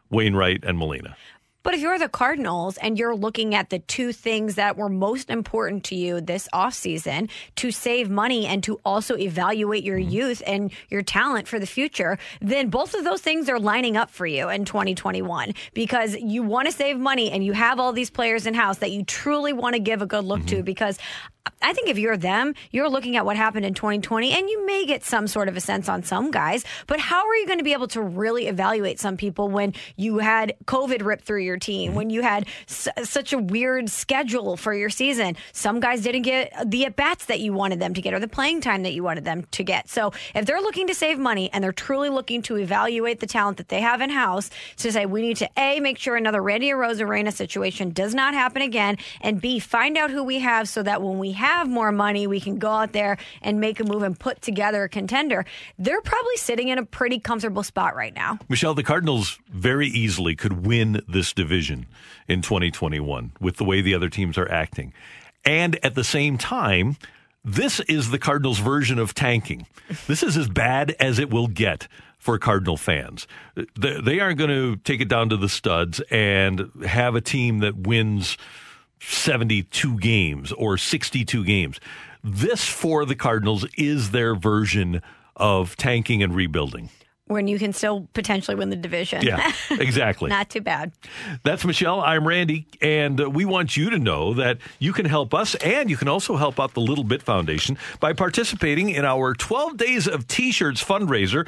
Wainwright and Molina. But if you're the Cardinals and you're looking at the two things that were most important to you this offseason to save money and to also evaluate your mm-hmm. youth and your talent for the future, then both of those things are lining up for you in 2021 because you want to save money and you have all these players in house that you truly want to give a good look mm-hmm. to because I think if you're them, you're looking at what happened in 2020 and you may get some sort of a sense on some guys, but how are you going to be able to really evaluate some people when you had COVID rip through your team, when you had s- such a weird schedule for your season? Some guys didn't get the at bats that you wanted them to get or the playing time that you wanted them to get. So if they're looking to save money and they're truly looking to evaluate the talent that they have in house to say, we need to A, make sure another Randy Arozarena situation does not happen again, and B, find out who we have so that when we have more money, we can go out there and make a move and put together a contender. They're probably sitting in a pretty comfortable spot right now. Michelle, the Cardinals very easily could win this division in 2021 with the way the other teams are acting. And at the same time, this is the Cardinals' version of tanking. This is as bad as it will get for Cardinal fans. They aren't going to take it down to the studs and have a team that wins 72 games or 62 games. This for the Cardinals is their version of tanking and rebuilding. when you can still potentially win the division. Yeah, <laughs> exactly. Not too bad. That's Michelle. I'm Randy, and we want you to know that you can help us, and you can also help out the Little Bit Foundation by participating in our 12 Days of T-shirts fundraiser.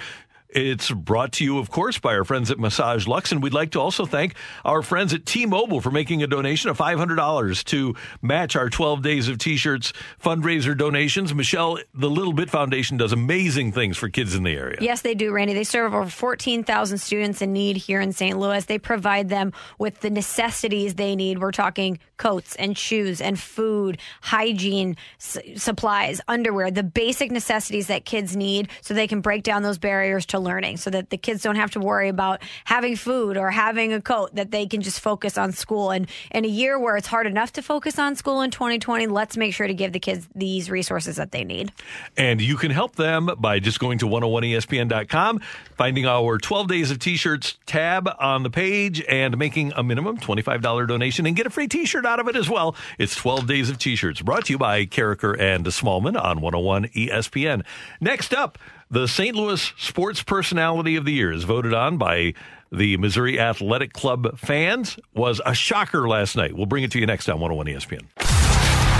It's brought to you, of course, by our friends at Massage Luxe, and we'd like to also thank our friends at T-Mobile for making a donation of $500 to match our 12 Days of T-shirts fundraiser donations. Michelle, the Little Bit Foundation does amazing things for kids in the area. Yes, they do, Randy. They serve over 14,000 students in need here in St. Louis. They provide them with the necessities they need. We're talking coats and shoes and food, hygiene s- supplies, underwear, the basic necessities that kids need so they can break down those barriers to learning so that the kids don't have to worry about having food or having a coat, that they can just focus on school. And in a year where it's hard enough to focus on school in 2020, let's make sure to give the kids these resources that they need. And you can help them by just going to 101ESPN.com, finding our 12 Days of T shirts tab on the page, and making a minimum $25 donation and get a free t shirt out of it as well. It's 12 Days of T shirts brought to you by Karraker and Smallman on 101 ESPN. Next up, the St. Louis Sports Personality of the Year is voted on by the Missouri Athletic Club fans. Was a shocker last night. We'll bring it to you next on 101 ESPN.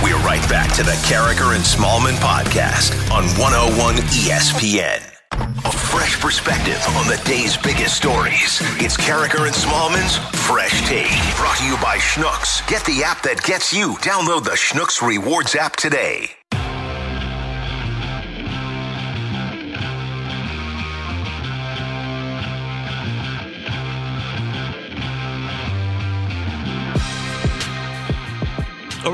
We're right back to the Karraker and Smallman podcast on 101 ESPN. A fresh perspective on the day's biggest stories. It's Karraker and Smallman's Fresh Take. Brought to you by Schnucks. Get the app that gets you. Download the Schnucks Rewards app today.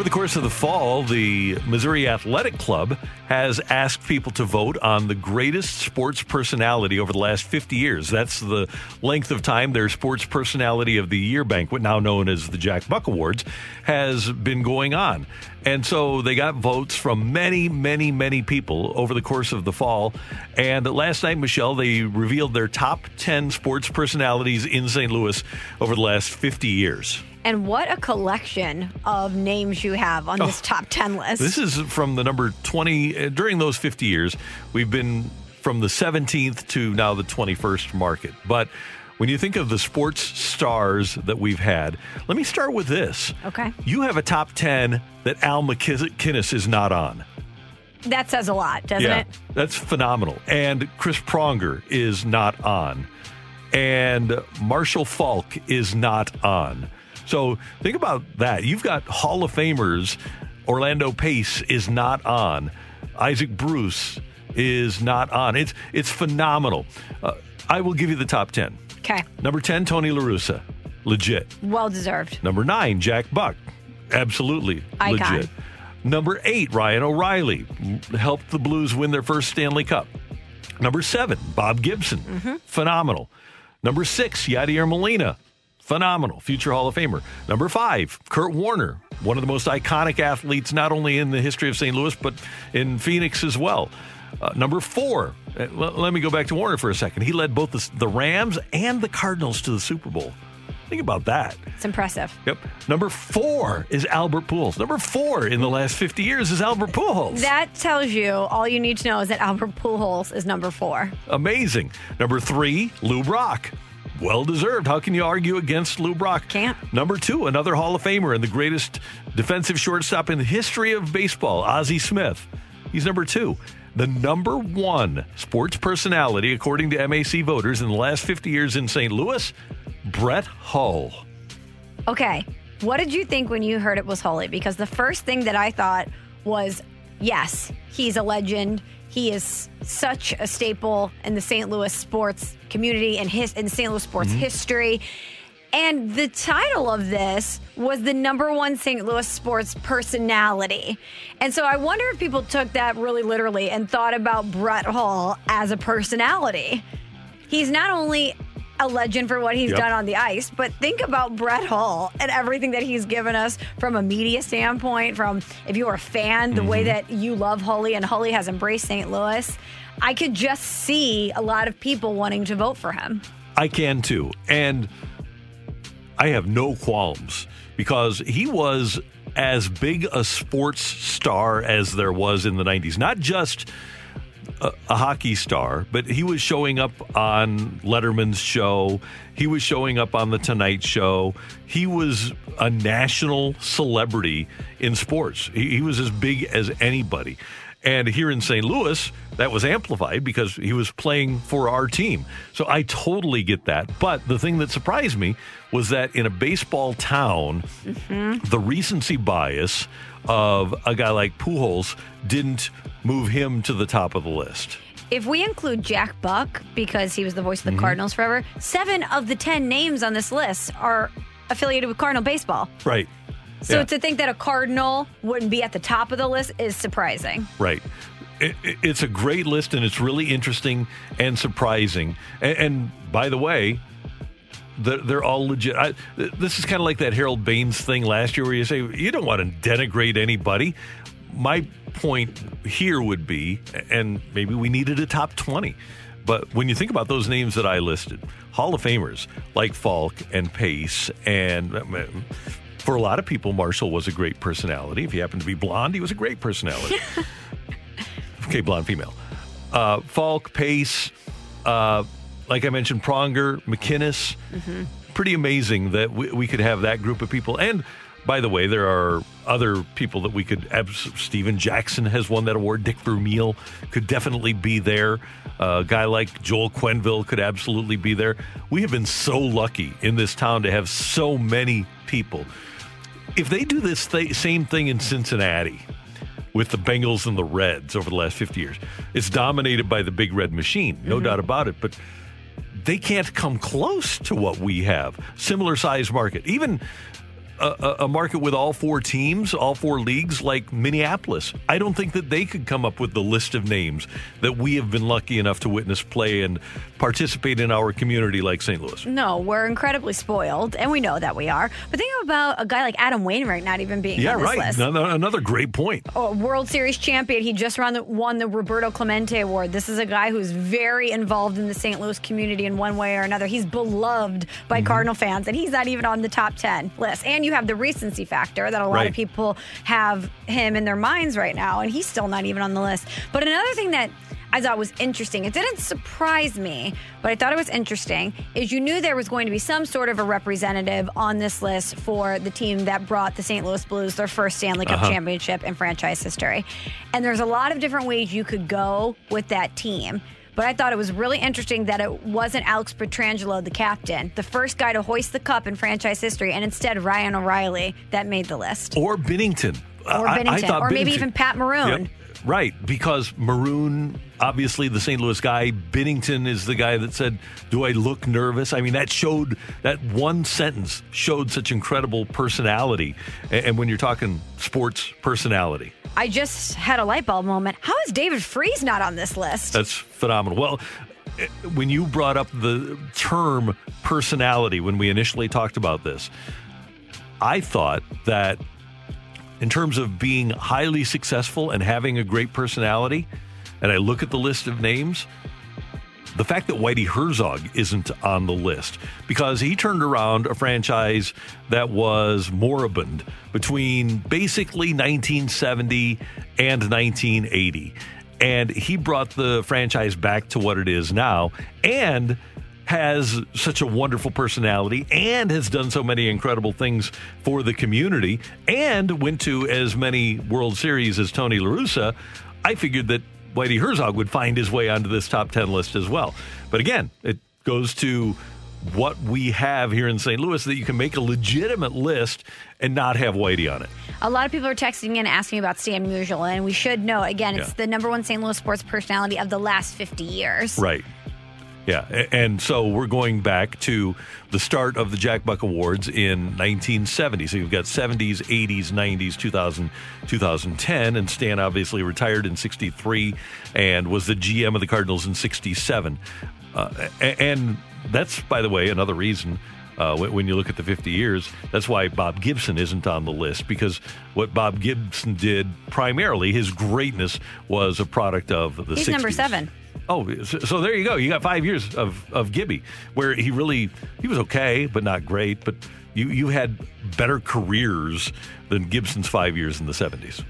Over the course of the fall, the Missouri Athletic Club has asked people to vote on the greatest sports personality over the last 50 years. That's the length of time their Sports Personality of the Year banquet, now known as the Jack Buck Awards, has been going on. And so they got votes from many, many, many people over the course of the fall. And last night, Michelle, they revealed their top 10 sports personalities in St. Louis over the last 50 years. And what a collection of names you have on this top 10 list. Oh, This is from the number 20. uh, During those 50 years, we've been from the 17th to now the 21st market. But when you think of the sports stars that we've had, let me start with this. Okay. You have a top 10 that Al MacInnis is not on. that says a lot, doesn't yeah, it? that's phenomenal. And Chris Pronger is not on. And Marshall Faulk is not on. So think about that. You've got Hall of Famers. Orlando Pace is not on. Isaac Bruce is not on. It's it's phenomenal. Uh, I will give you the top 10. Okay. Number 10, Tony La Russa. Legit. Well deserved. Number nine, Jack Buck. Absolutely Icon. legit. Number eight, Ryan O'Reilly. Helped the Blues win their first Stanley Cup. Number seven, Bob Gibson. Phenomenal. Number six, Yadier Molina. Phenomenal. Future Hall of Famer. Number five, Kurt Warner. One of the most iconic athletes, not only in the history of St. Louis, but in Phoenix as well. Uh, number four, uh, l- let me go back to Warner for a second. He led both the, the Rams and the Cardinals to the Super Bowl. Think about that. It's impressive. Yep. Number four is Albert Pujols. Number four in the last 50 years is Albert Pujols. That tells you all you need to know is that Albert Pujols is number four. Amazing. Number three, Lou Brock. Well deserved. How can you argue against Lou Brock? Can't. Number two, another Hall of Famer and the greatest defensive shortstop in the history of baseball, Ozzie Smith. He's number two. The number one sports personality, according to MAC voters, in the last 50 years in St. Louis, Brett Hull. Okay. What did you think when you heard it was Holy? Because the first thing that I thought was yes, he's a legend. He is such a staple in the St. Louis sports community and his in St. Louis sports mm-hmm. history. And the title of this was the number one St. Louis sports personality. And so I wonder if people took that really literally and thought about Brett Hull as a personality. He's not only a legend for what he's Yep. done on the ice, but think about Brett Hull and everything that he's given us from a media standpoint, from if you're a fan, the way mm-hmm. that you love Hully and Hully has embraced St. Louis. I could just see a lot of people wanting to vote for him. I can too. And I have no qualms because he was as big a sports star as there was in the 90s. Not just a, a hockey star, but he was showing up on Letterman's show. He was showing up on the Tonight Show. He was a national celebrity in sports. He, he was as big as anybody. And here in St. Louis, that was amplified because he was playing for our team. So I totally get that. But the thing that surprised me was that in a baseball town, the recency bias of a guy like Pujols didn't move him to the top of the list. If we include Jack Buck, because he was the voice of the Mm-hmm. Cardinals forever, seven of the 10 names on this list are affiliated with Cardinal baseball. Right. So Yeah. to think that a Cardinal wouldn't be at the top of the list is surprising. Right. It, it- it's a great list and it's really interesting and surprising. And, and by the way, they're, they're all legit. I, this is kind of like that Harold Baines thing last year where you say, you don't want to denigrate anybody. My point here would be, and maybe we needed a top 20. But when you think about those names that I listed, Hall of Famers like Faulk and Pace, and um, for a lot of people, Marshall was a great personality. If he happened to be blonde, he was a great personality. <laughs> okay, blonde female. Uh, Faulk, Pace, uh, like I mentioned, Pronger, MacInnis. Pretty amazing that we, we could have that group of people. And by the way, there are other people that we could. abs- Steven Jackson has won that award. Dick Vermeil could definitely be there. a guy like Joel Quenneville could absolutely be there. We have been so lucky in this town to have so many people. If they do this th- same thing in Cincinnati, with the Bengals and the Reds over the last 50 years. It's dominated by the big red machine, no mm-hmm. doubt about it, but they can't come close to what we have. Similar size market. Even a, a- a market with all four teams, all four leagues, like Minneapolis. I don't think that they could come up with the list of names that we have been lucky enough to witness play and participate in our community like St. Louis. No, we're incredibly spoiled, and we know that we are. But think about a guy like Adam Wainwright not even being Yeah, on this right. list. Another, another great point. a World Series champion. He just won the, won the Roberto Clemente Award. This is a guy who's very involved in the St. Louis community in one way or another. He's beloved by Mm-hmm. Cardinal fans, and he's not even on the top 10 list. And you have the recency factor that a lot Right. of people have him in their minds right now, and he's still not even on the list. But another thing that I thought was interesting, it didn't surprise me, but I thought it was interesting, is you knew there was going to be some sort of a representative on this list for the team that brought the St. Louis Blues their first Stanley Cup Uh-huh. championship in franchise history. And there's a lot of different ways you could go with that team. But I thought it was really interesting that it wasn't Alex Pietrangelo, the captain, the first guy to hoist the cup in franchise history, and instead Ryan O'Reilly that made the list. Or Binnington. Or I- I thought or maybe even Pat Maroon. Yep. Right, because Maroon, obviously the St. Louis guy, Binnington is the guy that said, Do I look nervous? I mean, that showed, that one sentence showed such incredible personality. And when you're talking sports personality, I just had a light bulb moment. How is David Freese not on this list? that's phenomenal. Well, eh, when you brought up the term personality when we initially talked about this, I thought that in terms of being highly successful and having a great personality, and I look at the list of names, the fact that Whitey Herzog isn't on the list because he turned around a franchise that was moribund between basically 1970 and 1980. And he brought the franchise back to what it is now and has such a wonderful personality and has done so many incredible things for the community and went to as many World Series as Tony La Russa. I figured that Whitey Herzog would find his way onto this top 10 list as well. But again, it goes to what we have here in St. Louis that you can make a legitimate list and not have Whitey on it. A lot of people are texting in asking about Stan Musial, and we should know again, it's Yeah. the number one St. Louis sports personality of the last 50 years. Right. Yeah. And so we're going back to the start of the Jack Buck Awards in 1970. So you've got 70s, 80s, 90s, 2000, 2010. And Stan obviously retired in 63 and was the GM of the Cardinals in 67. Uh, and that's, by the way, another reason. Uh, when, you look at the 50 years, that's why Bob Gibson isn't on the list because what Bob Gibson did primarily, his greatness was a product of the He's 60s. number seven. Oh, so, there you go. You got five years of of Gibby, where he really he was okay, but not great. But you you had better careers than Gibson's five years in the seventies.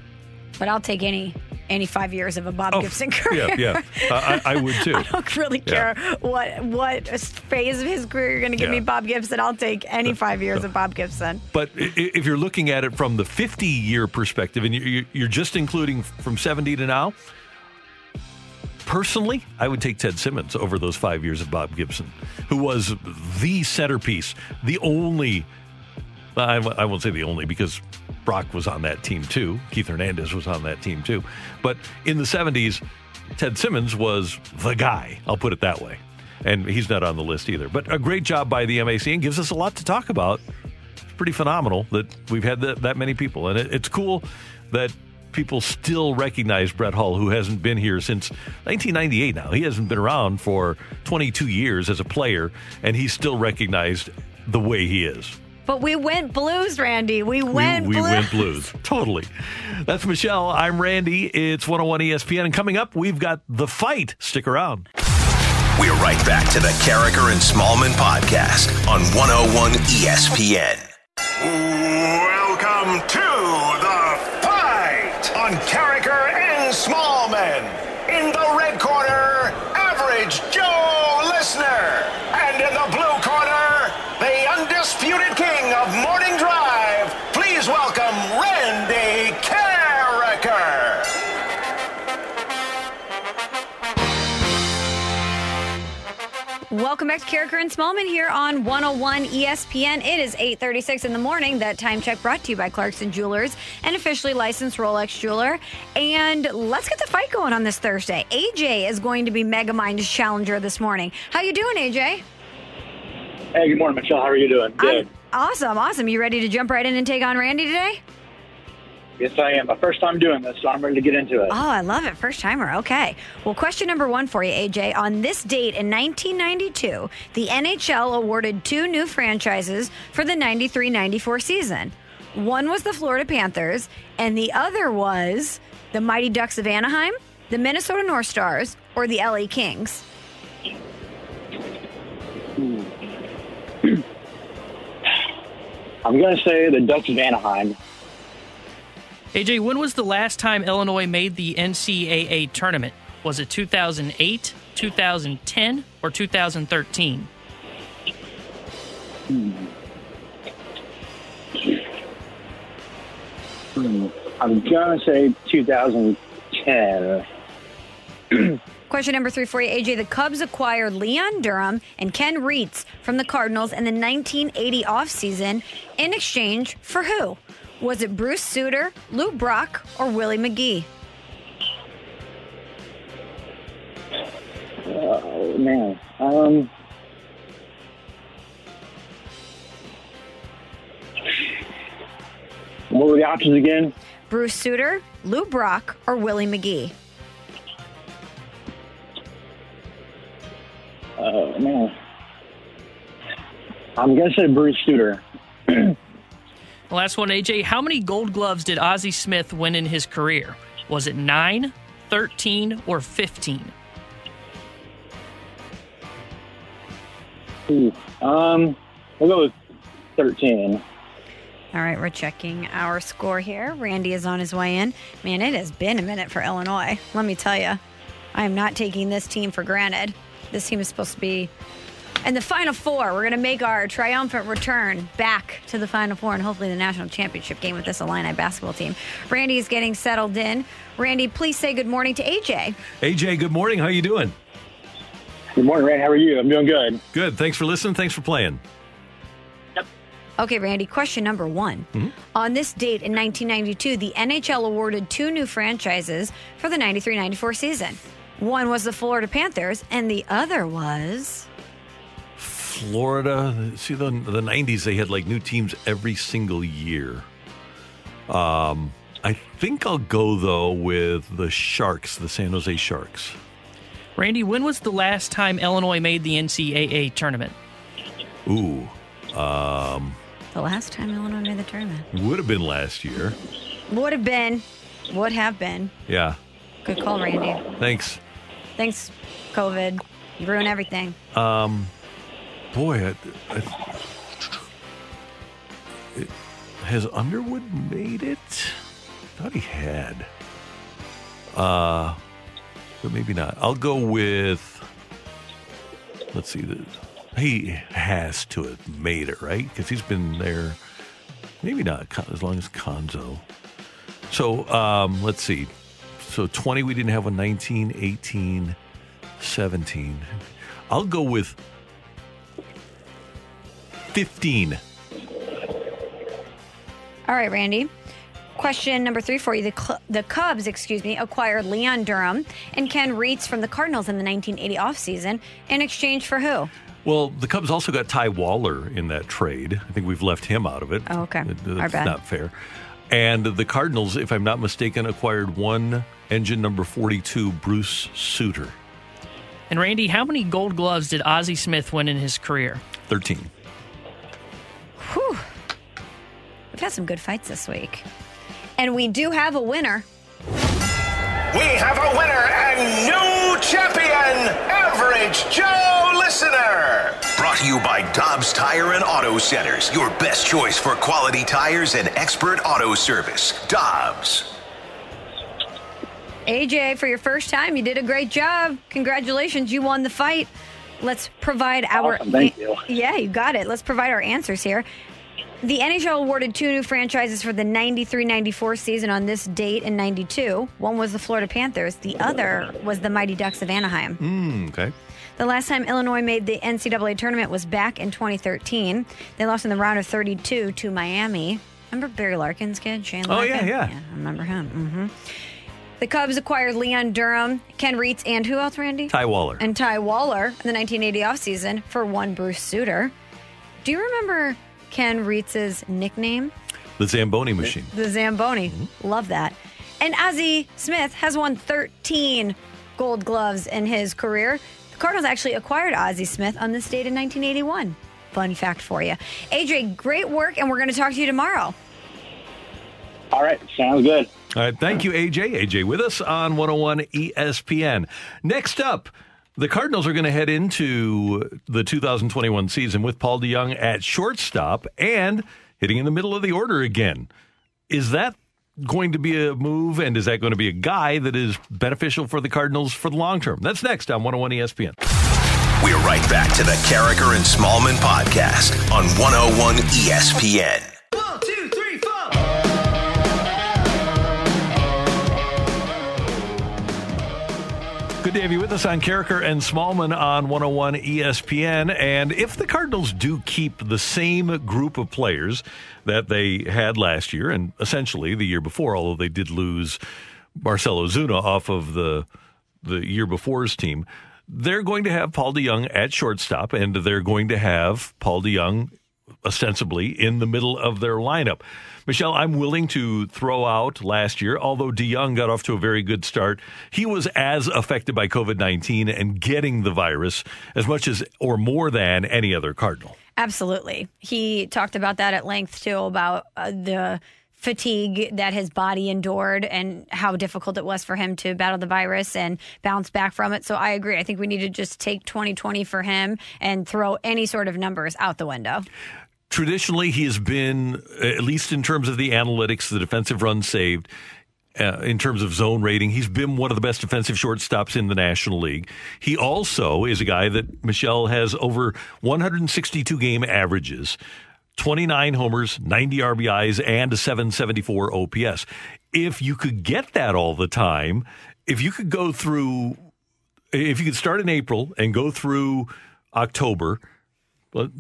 But I'll take any any five years of a Bob Oh, Gibson career. yeah, yeah. I, I I would too. <laughs> I don't really Yeah. care what what phase of his career you're going to give me Bob Gibson. I'll take any five years of Bob Gibson. But if you're looking at it from the 50 year perspective, and you- you- you're just including from 70 to now, personally, I would take Ted Simmons over those five years of Bob Gibson, who was the centerpiece, the only. I, I won't say the only because Brock was on that team too. Keith Hernandez was on that team too. But in the 70s, Ted Simmons was the guy. I'll put it that way. And he's not on the list either. But a great job by the MAC and gives us a lot to talk about it's pretty phenomenal that we've had that, that many people. And it, it's cool that people still recognize Brett Hull, who hasn't been here since 1998 now. He hasn't been around for 22 years as a player, and he's still recognized the way he is. But we went blues, Randy. We went we, we blues. went blues. <laughs> Totally. That's Michelle. I'm Randy. It's 101 ESPN. And coming up, we've got The Fight. Stick around. We're right back to the Karraker and Smallman podcast on 101 ESPN. Welcome to And Smallman. In the red corner, average Joe Listener. And in the blue corner, the undisputed king of morning drive. Welcome back to Karraker and Smallman here on 101 ESPN. It is 8:36 in the morning. That time check brought to you by Clarkson Jewelers, an officially licensed Rolex jeweler. And let's get the fight going on this Thursday. AJ is going to be Megamind's challenger this morning. How you doing, AJ? Hey, good morning, Michelle. How are you doing? Good. Awesome, awesome. You ready to jump right in and take on Randy today? Yes, I am. My first time doing this, so I'm ready to get into it. Oh, I love it. First timer. Okay. Well, question number one for you, AJ. On this date in 1992, the NHL awarded two new franchises for the 93 94 season. One was the Florida Panthers, and the other was the Mighty Ducks of Anaheim, the Minnesota North Stars, or the LA Kings. Hmm. <clears throat> I'm going to say the Ducks of Anaheim. AJ, when was the last time Illinois made the NCAA tournament? Was it 2008, 2010, or 2013? Hmm. I'm going to say 2010. <clears throat> Question number three for you, AJ. The Cubs acquired Leon Durham and Ken Reitz from the Cardinals in the 1980 offseason in exchange for who? Was it Bruce Sutter, Lou Brock, or Willie McGee? Oh, man. Um, what were the options again? Bruce Sutter, Lou Brock, or Willie McGee? Oh, man. I'm going to say Bruce <clears throat> Sutter. Last one, AJ. How many gold gloves did Ozzie Smith win in his career? Was it 9, 13, or 15? Ooh, Um, we'll go with 13. All right, we're checking our score here. Randy is on his way in. Man, it has been a minute for Illinois. Let me tell you, I am not taking this team for granted. This team is supposed to be in the Final Four. We're going to make our triumphant return back to the Final Four and hopefully the national championship game with this Illini basketball team. Randy is getting settled in. Randy, please say good morning to AJ. AJ, good morning. How are you doing? Good morning, Randy. How are you? I'm doing good. Good. Thanks for listening. Thanks for playing. Okay, Randy, question number one. Mm-hmm. On this date in 1992, the NHL awarded two new franchises for the 93 94 season. One was the Florida Panthers, and the other was. Florida. See the the nineties they had like new teams every single year. Um I think I'll go though with the Sharks, the San Jose Sharks. Randy, when was the last time Illinois made the NCAA tournament? Ooh. Um The last time Illinois made the tournament. would have been last year. Would have been. Would have been. Yeah. Good call, Randy. Thanks. Thanks, COVID. You ruin everything. Um boy, I, I, it, has Underwood made it? I thought he had. Uh, but maybe not. I'll go with. Let's see. He has to have made it right because he's been there. Maybe not as long as Conzo. So um, let's see. So 20 we didn't have a 19, 18, 17. I'll go with 15. All right, Randy. Question number three for you. The, Cl- the Cubs, excuse me, acquired Leon Durham and Ken Reitz from the Cardinals in the 1980 offseason in exchange for who? Well, the Cubs also got Ty Waller in that trade. I think we've left him out of it. Oh, okay. That- Our That's bad. not fair. And the Cardinals, if I'm not mistaken, acquired one engine number 42, Bruce Sutter, And Randy, how many gold gloves did Ozzie Smith win in his career? 13. Whew. We've had some good fights this week. And we do have a winner. We have a winner and new champion, Average Joe Listener. Brought to you by Dobbs Tire and Auto Centers, your best choice for quality tires and expert auto service. Dobbs. AJ, for your first time, you did a great job. Congratulations, you won the fight. Let's provide our. Awesome, thank you. Yeah, you got it. Let's provide our answers here. The NHL awarded two new franchises for the 93 94 season on this date in 92. One was the Florida Panthers, the other was the Mighty Ducks of Anaheim. Mm, okay. The last time Illinois made the NCAA tournament was back in 2013. They lost in the round of 32 to Miami. Remember Barry Larkin's kid, Shane Oh, Larkin? yeah, yeah. I remember him. hmm The Cubs acquired Leon Durham, Ken Reitz, and who else, Randy? Ty Waller. And Ty Waller in the 1980 offseason for one Bruce Sutter. Do you remember Ken Reitz's nickname? The Zamboni machine. The Zamboni. Mm-hmm. Love that. And Ozzie Smith has won 13 gold gloves in his career. The Cardinals actually acquired Ozzie Smith on this date in 1981. Fun fact for you. AJ, great work, and we're going to talk to you tomorrow. All right, sounds good. All right. Thank you, AJ. AJ with us on 101 ESPN. Next up, the Cardinals are going to head into the 2021 season with Paul DeJong at shortstop and hitting in the middle of the order again. Is that going to be a move and is that going to be a guy that is beneficial for the Cardinals for the long term? That's next on 101 ESPN. We're right back to the Karraker and Smallman podcast on 101 ESPN. Good to have you with us on Karraker and Smallman on 101 ESPN. And if the Cardinals do keep the same group of players that they had last year and essentially the year before, although they did lose Marcell Ozuna off of the the year before's team, they're going to have Paul DeJong at shortstop and they're going to have Paul DeJong ostensibly in the middle of their lineup. Michelle, I'm willing to throw out last year, although DeJong got off to a very good start. He was as affected by COVID 19 and getting the virus as much as or more than any other Cardinal. Absolutely. He talked about that at length too about uh, the fatigue that his body endured and how difficult it was for him to battle the virus and bounce back from it. So I agree. I think we need to just take 2020 for him and throw any sort of numbers out the window. Traditionally, he has been, at least in terms of the analytics, the defensive run saved, uh, in terms of zone rating, he's been one of the best defensive shortstops in the National League. He also is a guy that Michelle has over 162 game averages, 29 homers, 90 RBIs, and a 774 OPS. If you could get that all the time, if you could go through, if you could start in April and go through October,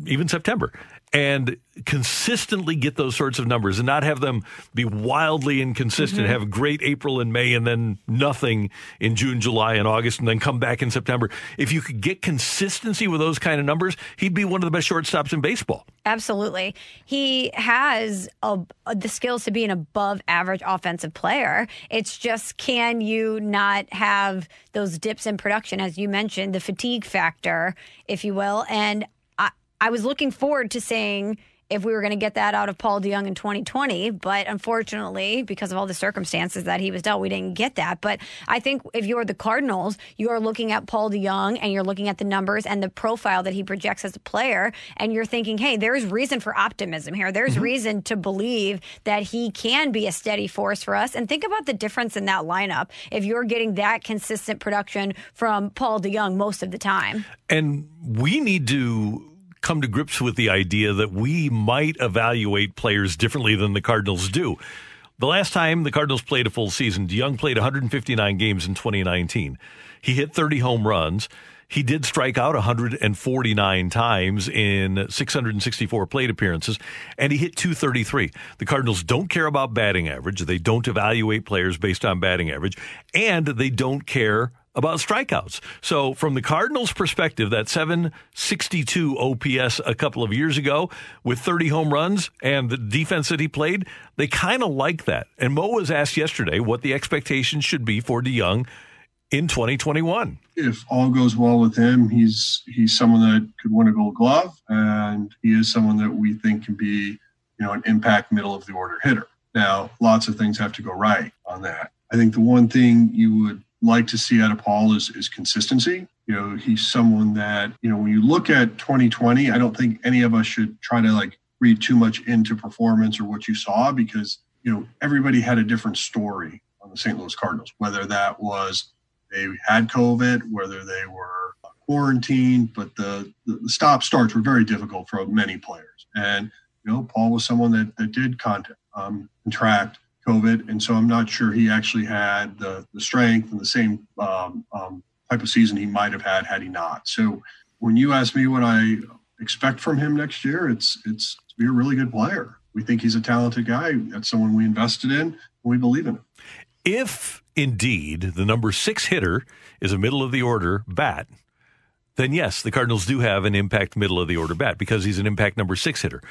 even September, and consistently get those sorts of numbers and not have them be wildly inconsistent, mm-hmm. have a great April and May and then nothing in June, July, and August, and then come back in September. If you could get consistency with those kind of numbers, he'd be one of the best shortstops in baseball. Absolutely. He has a, the skills to be an above average offensive player. It's just can you not have those dips in production, as you mentioned, the fatigue factor, if you will. And I, was looking forward to saying if we were going to get that out of Paul DeJong in 2020. But unfortunately, because of all the circumstances that he was dealt, we didn't get that. But I think if you're the Cardinals, you are looking at Paul DeJong and you're looking at the numbers and the profile that he projects as a player, and you're thinking, hey, there's reason for optimism here. There's Mm-hmm. reason to believe that he can be a steady force for us. And think about the difference in that lineup if you're getting that consistent production from Paul DeJong most of the time. And we need to come to grips with the idea that we might evaluate players differently than the Cardinals do. The last time the Cardinals played a full season, DeJong played 159 games in 2019. He hit 30 home runs. He did strike out 149 times in 664 plate appearances, and he hit 233. The Cardinals don't care about batting average. They don't evaluate players based on batting average, and they don't care about strikeouts. So, from the Cardinals' perspective, that 762 OPS a couple of years ago with 30 home runs and the defense that he played, they kind of like that. And Mo was asked yesterday what the expectations should be for DeJong in 2021. If all goes well with him, he's he's someone that could win a Gold Glove, and he is someone that we think can be, you know, an impact middle of the order hitter. Now, lots of things have to go right on that. I think the one thing you would like to see out of Paul is, is consistency. You know, he's someone that, you know, when you look at 2020, I don't think any of us should try to like read too much into performance or what you saw because, you know, everybody had a different story on the St. Louis Cardinals, whether that was they had COVID, whether they were quarantined, but the, the, stop starts were very difficult for many players. And, you know, Paul was someone that, that did contact, um, contract COVID. And so I'm not sure he actually had the, the strength and the same um, um, type of season he might have had had he not. So when you ask me what I expect from him next year, it's it's to be a really good player. We think he's a talented guy. That's someone we invested in. And we believe in him. If indeed the number six hitter is a middle of the order bat, then yes, the Cardinals do have an impact middle of the order bat because he's an impact number six hitter.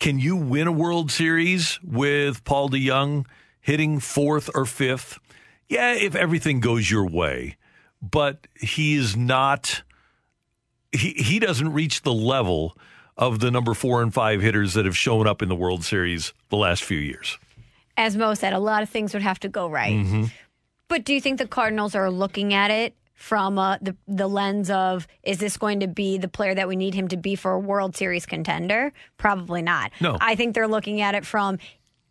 Can you win a World Series with Paul DeJong hitting fourth or fifth? Yeah, if everything goes your way, but he is not. He he doesn't reach the level of the number four and five hitters that have shown up in the World Series the last few years. As Mo said, a lot of things would have to go right. Mm-hmm. But do you think the Cardinals are looking at it from uh, the the lens of is this going to be the player that we need him to be for a World Series contender? Probably not. No. I think they're looking at it from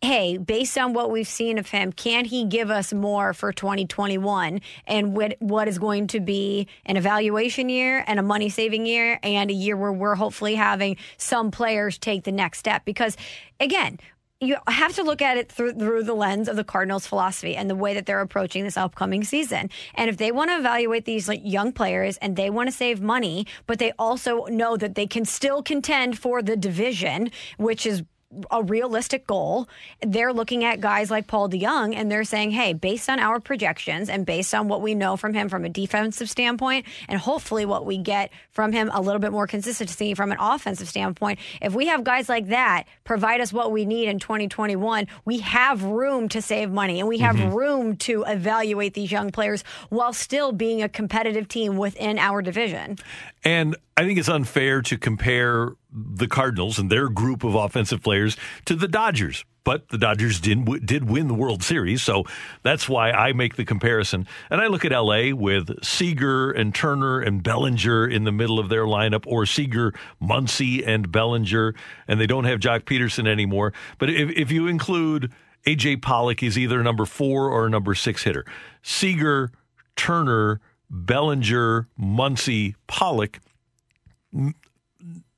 hey, based on what we've seen of him, can he give us more for 2021 and what what is going to be an evaluation year and a money saving year and a year where we're hopefully having some players take the next step because again, you have to look at it through, through the lens of the Cardinals' philosophy and the way that they're approaching this upcoming season. And if they want to evaluate these like, young players and they want to save money, but they also know that they can still contend for the division, which is a realistic goal. They're looking at guys like Paul DeJong and they're saying, hey, based on our projections and based on what we know from him from a defensive standpoint, and hopefully what we get from him a little bit more consistency from an offensive standpoint, if we have guys like that provide us what we need in 2021, we have room to save money and we have Mhm. room to evaluate these young players while still being a competitive team within our division. And I think it's unfair to compare the Cardinals and their group of offensive players to the Dodgers. But the Dodgers did did win the World Series, so that's why I make the comparison. And I look at LA with Seager and Turner and Bellinger in the middle of their lineup, or Seager, Muncy, and Bellinger, and they don't have Joc Pederson anymore. But if, if you include AJ Pollock, is either a number four or a number six hitter. Seager, Turner, Bellinger, Muncy, Pollock.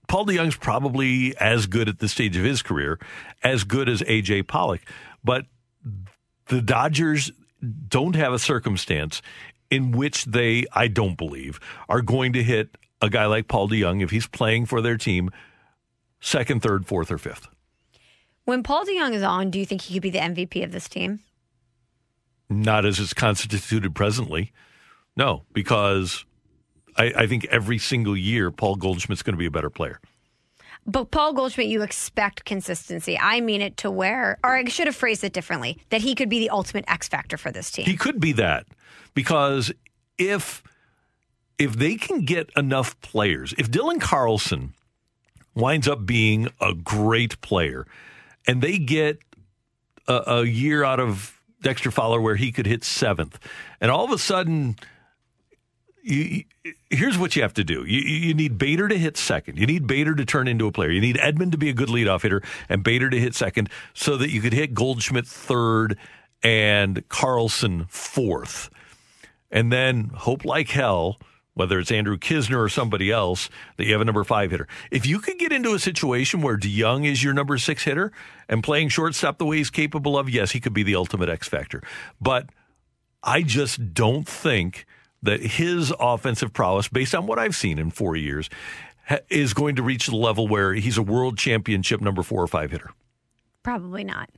Paul DeJong's probably as good at this stage of his career, as good as AJ Pollock. But the Dodgers don't have a circumstance in which they, I don't believe, are going to hit a guy like Paul DeJong if he's playing for their team second, third, fourth, or fifth. When Paul DeJong is on, do you think he could be the MVP of this team? Not as it's constituted presently. No, because I, I think every single year Paul Goldschmidt's going to be a better player. But Paul Goldschmidt, you expect consistency. I mean it to where, or I should have phrased it differently, that he could be the ultimate X factor for this team. He could be that because if if they can get enough players, if Dylan Carlson winds up being a great player, and they get a, a year out of Dexter Fowler where he could hit seventh, and all of a sudden. You, here's what you have to do. You, you need Bader to hit second. You need Bader to turn into a player. You need Edman to be a good leadoff hitter and Bader to hit second so that you could hit Goldschmidt third and Carlson fourth. And then hope like hell, whether it's Andrew Knizner or somebody else, that you have a number five hitter. If you could get into a situation where DeJong is your number six hitter and playing shortstop the way he's capable of, yes, he could be the ultimate X factor. But I just don't think that his offensive prowess, based on what I've seen in four years, ha- is going to reach the level where he's a world championship number four or five hitter. Probably not.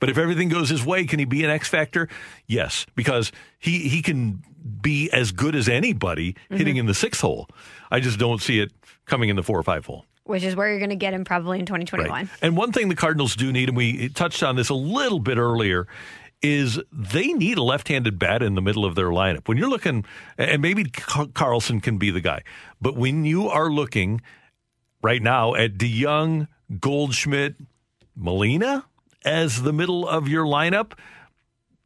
But if everything goes his way, can he be an X factor? Yes, because he he can be as good as anybody mm-hmm. hitting in the sixth hole. I just don't see it coming in the four or five hole. Which is where you're going to get him probably in 2021. And one thing the Cardinals do need, and we touched on this a little bit earlier, is they need a left-handed bat in the middle of their lineup. When you're looking, and maybe Carlson can be the guy, but when you are looking right now at DeJong, Goldschmidt, Molina as the middle of your lineup,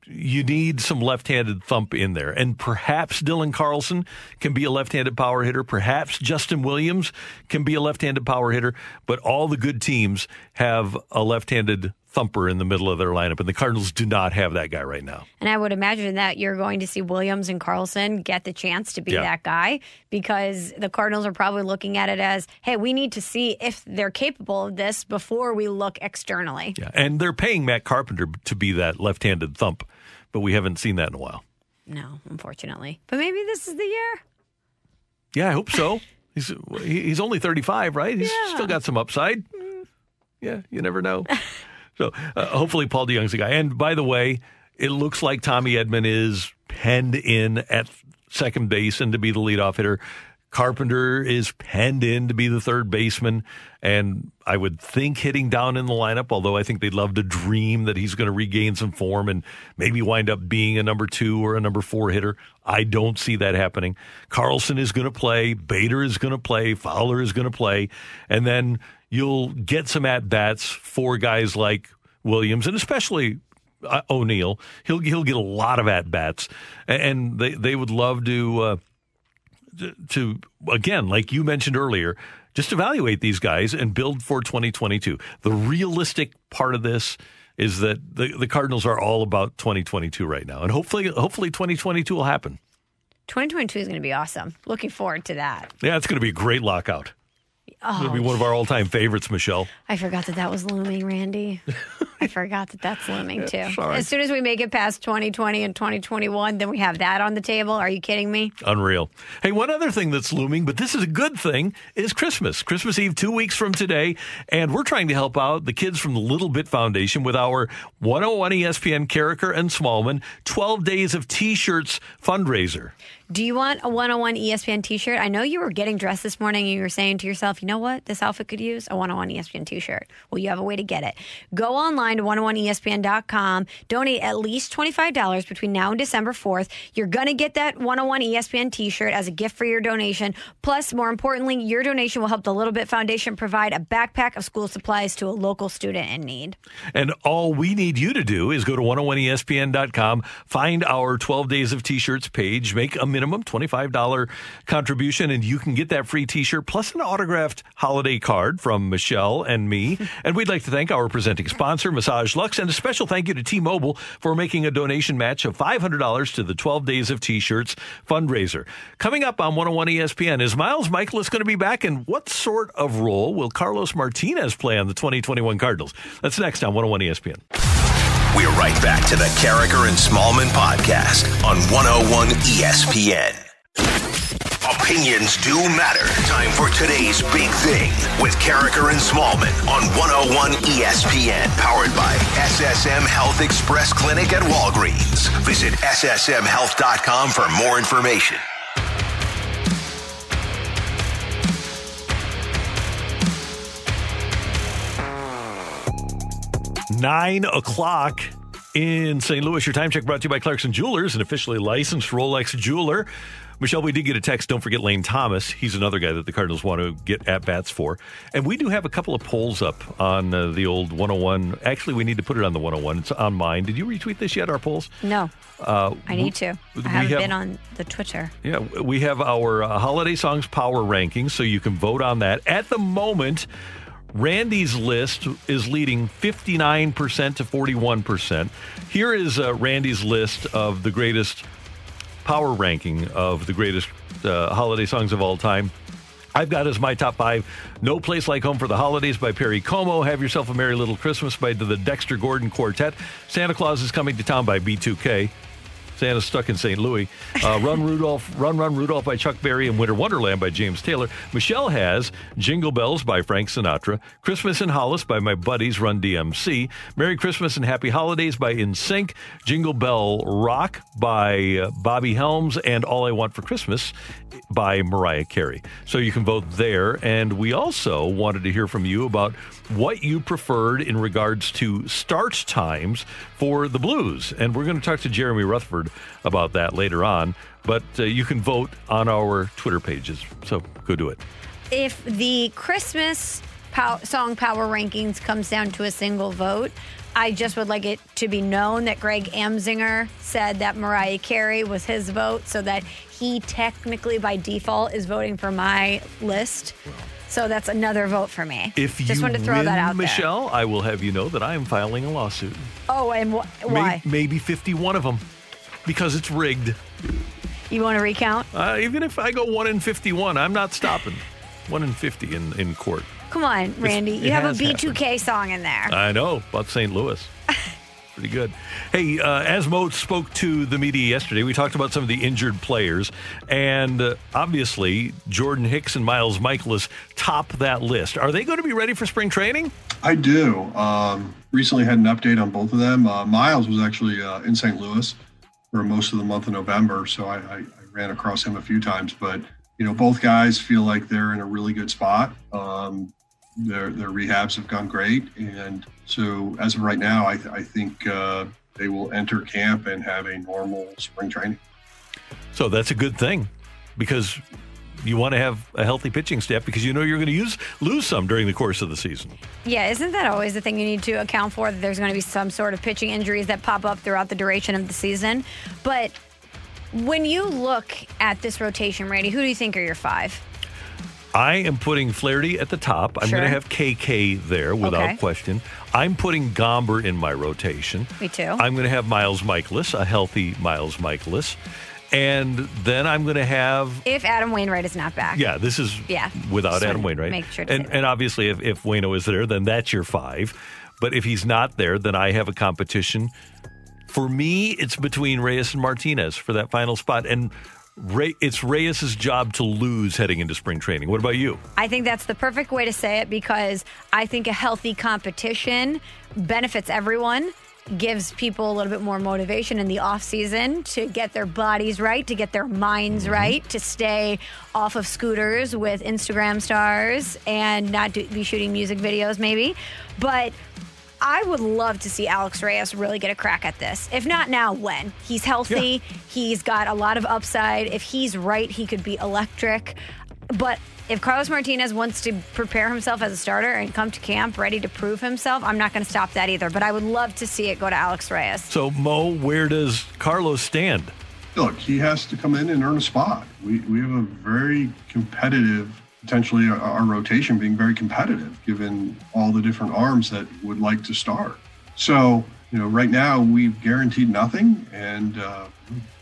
you need some left-handed thump in there. And perhaps Dylan Carlson can be a left-handed power hitter. Perhaps Justin Williams can be a left-handed power hitter. But all the good teams have a left-handed thumper in the middle of their lineup, and the Cardinals do not have that guy right now. And I would imagine that you're going to see Williams and Carlson get the chance to be Yeah. that guy because the Cardinals are probably looking at it as, hey, we need to see if they're capable of this before we look externally. Yeah, and they're paying Matt Carpenter to be that left-handed thump, but we haven't seen that in a while. No, unfortunately. But maybe this is the year. Yeah, I hope so. <laughs> He's he's only 35, right? He's Yeah. still got some upside. Mm. Yeah, you never know. <laughs> so uh, hopefully Paul DeJong's the guy. And by the way, it looks like Tommy Edman is penned in at second base and to be the leadoff hitter. Carpenter is penned in to be the third baseman, and I would think hitting down in the lineup. Although I think they'd love to dream that he's going to regain some form and maybe wind up being a number two or a number four hitter. I don't see that happening. Carlson is going to play, Bader is going to play, Fowler is going to play, and then you'll get some at bats for guys like Williams and especially uh, O'Neill. He'll he'll get a lot of at bats, and they they would love to. Uh, to- to again, like you mentioned earlier, just evaluate these guys and build for 2022. The realistic part of this is that the, the Cardinals are all about 2022 right now, and hopefully, hopefully 2022 will happen. 2022 is going to be awesome. Looking forward to that. Yeah, it's going to be a great lockout. Oh, It'll be one of our all-time favorites, Michelle. I forgot that that was looming, Randy. I forgot that that's looming <laughs> too. sorry. As soon as we make it past 2020 and 2021, then we have that on the table. Are you kidding me? Unreal. Hey, one other thing that's looming, but this is a good thing, is Christmas. Christmas Eve, two weeks from today. And we're trying to help out the kids from the Little Bit Foundation with our 101 ESPN Karraker and Smallman 12 Days of T shirts fundraiser. Do you want a 101 ESPN t shirt? I know you were getting dressed this morning and you were saying to yourself, you know what? This outfit could use a 101 ESPN t shirt. Well, you have a way to get it. Go online to 101ESPN.com, donate at least $25 between now and December 4th. You're going to get that 101 ESPN t shirt as a gift for your donation. Plus, more importantly, your donation will help the Little Bit Foundation provide a backpack of school supplies to a local student in need. And all we need you to do is go to 101ESPN.com, find our 12 Days of T shirts page, make a minimum $25 contribution, and you can get that free t shirt plus an autographed holiday card from Michelle and me. <laughs> and we'd like to thank our presenting sponsor, Massage Luxe, and a special thank you to T Mobile for making a donation match of $500 to the 12 Days of T shirts fundraiser. Coming up on 101 ESPN, is Miles Mikolas going to be back? And what sort of role will Carlos Martinez play on the 2021 Cardinals? That's next on 101 ESPN. We're right back to the Karraker and Smallman podcast on 101 ESPN. Opinions do matter. Time for today's big thing with Karraker and Smallman on 101 ESPN. Powered by SSM Health Express Clinic at Walgreens. Visit SSMHealth.com for more information. Nine o'clock In St. Louis, your time check brought to you by Clarkson Jewelers, an officially licensed Rolex jeweler. Michelle, we did get a text. Don't forget Lane Thomas. He's another guy that the Cardinals want to get at bats for. And we do have a couple of polls up on uh, the old 101. Actually, we need to put it on the 101. It's on mine. Did you retweet this yet, our polls? No, Uh, I need to. I haven't have- been on the Twitter. Yeah, we have our uh, holiday songs power rankings, so you can vote on that. At the moment, Randy's list is leading 59% to 41%. Here is uh, Randy's list of the greatest power ranking of the greatest uh, holiday songs of all time. I've got as my top five No Place Like Home for the Holidays by Perry Como, Have Yourself a Merry Little Christmas by the Dexter Gordon Quartet, Santa Claus is Coming to Town by B2K, Stuck in St. Louis, uh, Run Rudolph, Run Run Rudolph by Chuck Berry, and Winter Wonderland by James Taylor. Michelle has Jingle Bells by Frank Sinatra, Christmas in Hollis by my buddies Run DMC, Merry Christmas and Happy Holidays by In Sync, Jingle Bell Rock by uh, Bobby Helms, and All I Want for Christmas by Mariah Carey. So you can vote there. And we also wanted to hear from you about what you preferred in regards to start times for the Blues. And we're going to talk to Jeremy Rutherford about that later on. But uh, you can vote on our Twitter pages. So go do it. If the Christmas pow- song power rankings comes down to a single vote, I just would like it to be known that Greg Amsinger said that Mariah Carey was his vote, so that he technically, by default, is voting for my list. So that's another vote for me. If just you wanted to throw win, that out there. Michelle, I will have you know that I am filing a lawsuit. Oh, and wh- May- why? maybe 51 of them because it's rigged. You want to recount? Uh, even if I go 1 in 51, I'm not stopping. <laughs> 1 in 50 in, in court. Come on, Randy. it You have a has B2K song in there. I know about St. Louis. <laughs> Pretty good. Hey, uh, as Mo spoke to the media yesterday, we talked about some of the injured players, and uh, obviously Jordan Hicks and Miles Mikolas top that list. Are they going to be ready for spring training? I do. Um, recently had an update on both of them. Uh, Miles was actually uh, in St. Louis for most of the month of November, so I, I, I ran across him a few times. But you know, both guys feel like they're in a really good spot. Um, their their rehabs have gone great, and so as of right now, I, I think uh, they will enter camp and have a normal spring training. So that's a good thing because you want to have a healthy pitching staff because you know you're going to use lose some during the course of the season. Yeah, isn't that always the thing you need to account for? That there's going to be some sort of pitching injuries that pop up throughout the duration of the season. But when you look at this rotation, Randy, who do you think are your five? I am putting Flaherty at the top. I'm Sure. going to have KK there without Okay. question. I'm putting Gomber in my rotation. Me too. I'm going to have Miles Mikolas, a healthy Miles Mikolas. And then I'm going to have if Adam Wainwright is not back. yeah, this is Yeah. without Just Adam Wainwright. make sure and and obviously if, if Wayno is there, then that's your five. But if he's not there, then I have a competition. For me, it's between Reyes and Martinez for that final spot. And Ray, it's Reyes' job to lose heading into spring training. What about you? I think that's the perfect way to say it because I think a healthy competition benefits everyone, gives people a little bit more motivation in the off season to get their bodies right, to get their minds mm-hmm. right, to stay off of scooters with Instagram stars and not do, be shooting music videos maybe. But I would love to see Alex Reyes really get a crack at this. If not now, when? He's healthy. He's got a lot of upside. If he's right, he could be electric. But if Carlos Martinez wants to prepare himself as a starter and come to camp ready to prove himself, I'm not going to stop that either. But I would love to see it go to Alex Reyes. So, Mo, where does Carlos stand? Look, he has to come in and earn a spot. We, we have a very competitive, potentially our, our rotation being very competitive, given all the different arms that would like to start. So, you know, right now we've guaranteed nothing, and uh,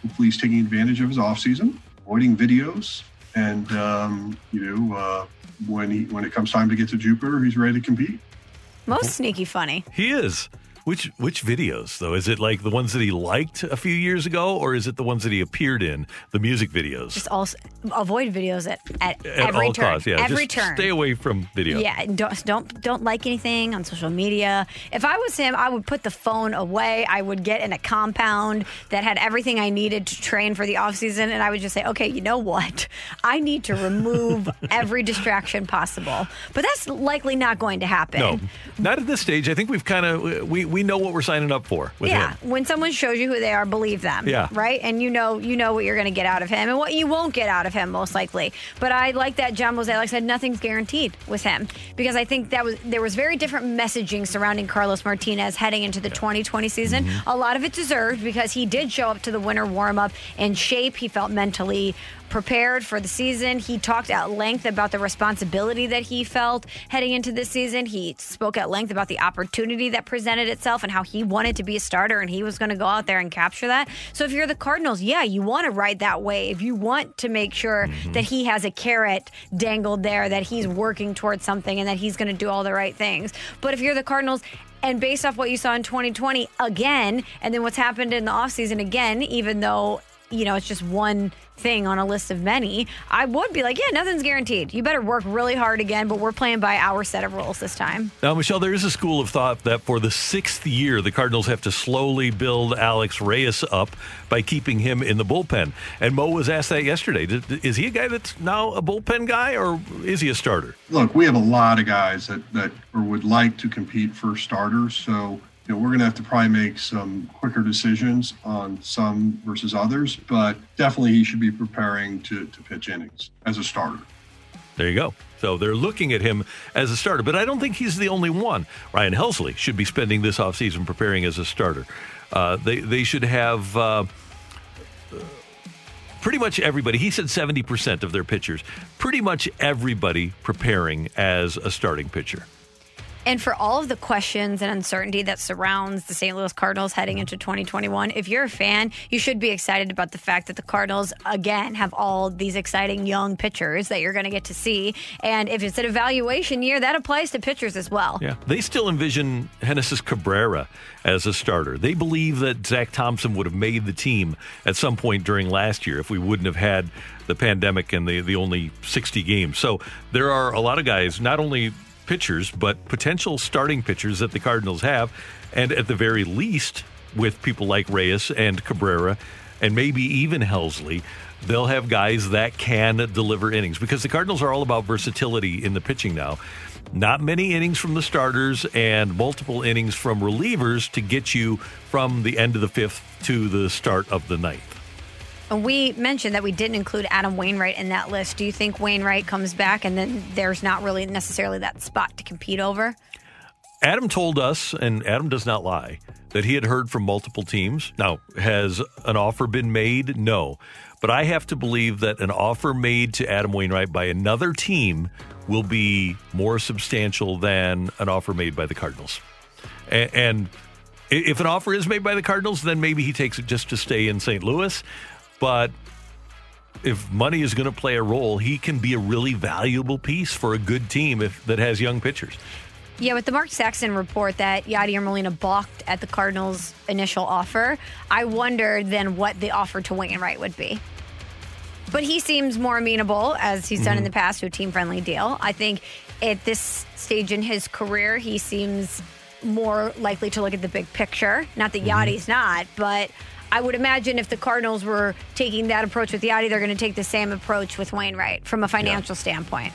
hopefully he's taking advantage of his offseason, avoiding videos, and um, you know, uh, when he when it comes time to get to Jupiter, he's ready to compete. Most sneaky funny. He is. Which which videos though? Is it like the ones that he liked a few years ago, or is it the ones that he appeared in, the music videos? Just also avoid videos at, at, At every all turn. costs, yeah. Every Just turn. Stay away from video. Yeah, don't don't don't like anything on social media. If I was him, I would put the phone away. I would get in a compound that had everything I needed to train for the off season, and I would just say, okay, you know what? I need to remove <laughs> every distraction possible. But that's likely not going to happen. No, not at this stage. I think we've kind of we we we know what we're signing up for with yeah, him. when someone shows you who they are, believe them. Yeah. right. And you know, you know what you're going to get out of him and what you won't get out of him, most likely. But I like that John Mozeliak like I said nothing's guaranteed with him because I think that was there was very different messaging surrounding Carlos Martinez heading into the 2020 season. Mm-hmm. A lot of it deserved because he did show up to the winter warm up in shape. He felt mentally prepared for the season. He talked at length about the responsibility that he felt heading into this season. He spoke at length about the opportunity that presented itself and how he wanted to be a starter and he was going to go out there and capture that. So if you're the Cardinals, yeah, you want to ride that wave. You want to make sure mm-hmm. that he has a carrot dangled there, that he's working towards something and that he's going to do all the right things. But if you're the Cardinals, and based off what you saw in 2020 again, and then what's happened in the offseason again, even though, you know, it's just one thing on a list of many, I would be like, yeah, nothing's guaranteed. You better work really hard again, but we're playing by our set of rules this time. Now, Michelle, there is a school of thought that for the sixth year, the Cardinals have to slowly build Alex Reyes up by keeping him in the bullpen. And Mo was asked that yesterday. Is he a guy that's now a bullpen guy, or is he a starter? Look, we have a lot of guys that, that would like to compete for starters. So, you know, we're going to have to probably make some quicker decisions on some versus others, but definitely he should be preparing to, to pitch innings as a starter. There you go. So they're looking at him as a starter, but I don't think he's the only one. Ryan Helsley should be spending this offseason preparing as a starter. Uh, they they should have uh, pretty much everybody. He said seventy percent of their pitchers, pretty much everybody preparing as a starting pitcher. And for all of the questions and uncertainty that surrounds the St. Louis Cardinals heading mm-hmm. into 2021, if you're a fan, you should be excited about the fact that the Cardinals, again, have all these exciting young pitchers that you're going to get to see. And if it's an evaluation year, that applies to pitchers as well. Yeah, they still envision Genesis Cabrera as a starter. They believe that Zach Thompson would have made the team at some point during last year if we wouldn't have had the pandemic and the the only 60 games. So there are a lot of guys, not only pitchers, but potential starting pitchers that the Cardinals have, and at the very least, with people like Reyes and Cabrera, and maybe even Helsley. They'll have guys that can deliver innings because the Cardinals are all about versatility in the pitching now. Not many innings from the starters and multiple innings from relievers to get you from the end of the fifth to the start of the ninth. And we mentioned that we didn't include Adam Wainwright in that list. Do you think Wainwright comes back and then there's not really necessarily that spot to compete over? Adam told us, and Adam does not lie, that he had heard from multiple teams. Now, has an offer been made? No. But I have to believe that an offer made to Adam Wainwright by another team will be more substantial than an offer made by the Cardinals. A- And if an offer is made by the Cardinals, then maybe he takes it just to stay in St. Louis. But if money is going to play a role, he can be a really valuable piece for a good team if that has young pitchers. Yeah, with the Mark Saxon report that Yadier Molina balked at the Cardinals' initial offer, I wondered then what the offer to Wainwright would be. But he seems more amenable, as he's done in mm-hmm. the past, to a team friendly deal. I think at this stage in his career, he seems more likely to look at the big picture. Not that mm-hmm. Yadi's not, but I would imagine if the Cardinals were taking that approach with Yadi, they're going to take the same approach with Wainwright from a financial standpoint.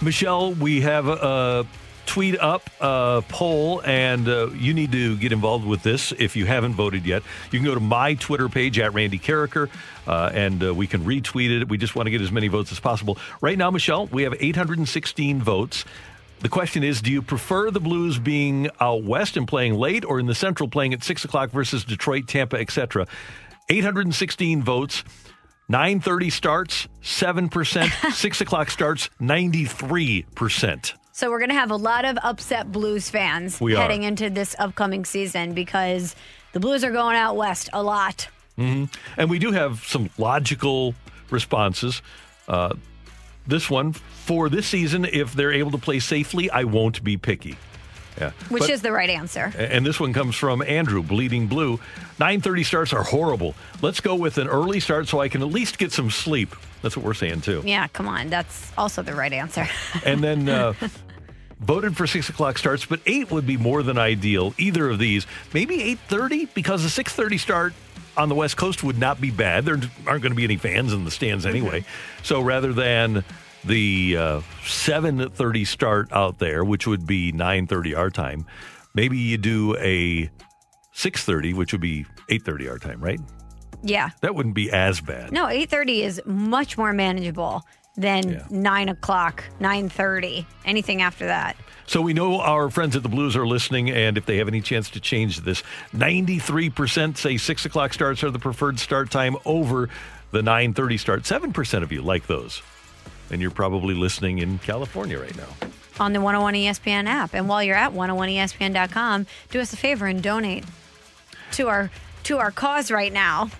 Michelle, we have a, a tweet up a poll, and uh, you need to get involved with this if you haven't voted yet. You can go to my Twitter page at Randy Karraker, uh, and uh, we can retweet it. We just want to get as many votes as possible. Right now, Michelle, we have 816 votes. The question is, do you prefer the Blues being out west and playing late, or in the Central playing at six o'clock versus Detroit, Tampa, etc.? 816 votes. 9:30 starts, seven percent. <laughs> Six o'clock starts, 93 percent. So we're going to have a lot of upset Blues fans We are. heading into this upcoming season because the Blues are going out west a lot. hmm And we do have some logical responses. Uh, this one for this season, if they're able to play safely, I won't be picky. Yeah, Which But- is the right answer. And this one comes from Andrew, Bleeding Blue. 9:30 starts are horrible. Let's go with an early start so I can at least get some sleep. That's what we're saying too. Yeah, come on. That's also the right answer. <laughs> And then uh, voted for six o'clock starts, but eight would be more than ideal. Either of these, maybe 8:30 because the 6:30 start on the West Coast would not be bad. There aren't going to be any fans in the stands anyway. So rather than the uh, 7:30 start out there, which would be 9:30 our time, maybe you do a 6:30, which would be 8:30 our time, right? Yeah. That wouldn't be as bad. No, 8.30 is much more manageable than Yeah. 9 o'clock, 9.30, anything after that. So we know our friends at the Blues are listening, and if they have any chance to change this, 93% say 6 o'clock starts are the preferred start time over the 9.30 start. 7% of you like those. And you're probably listening in California right now. on the 101 ESPN app. And while you're at 101ESPN.com, do us a favor and donate to our to our cause right now.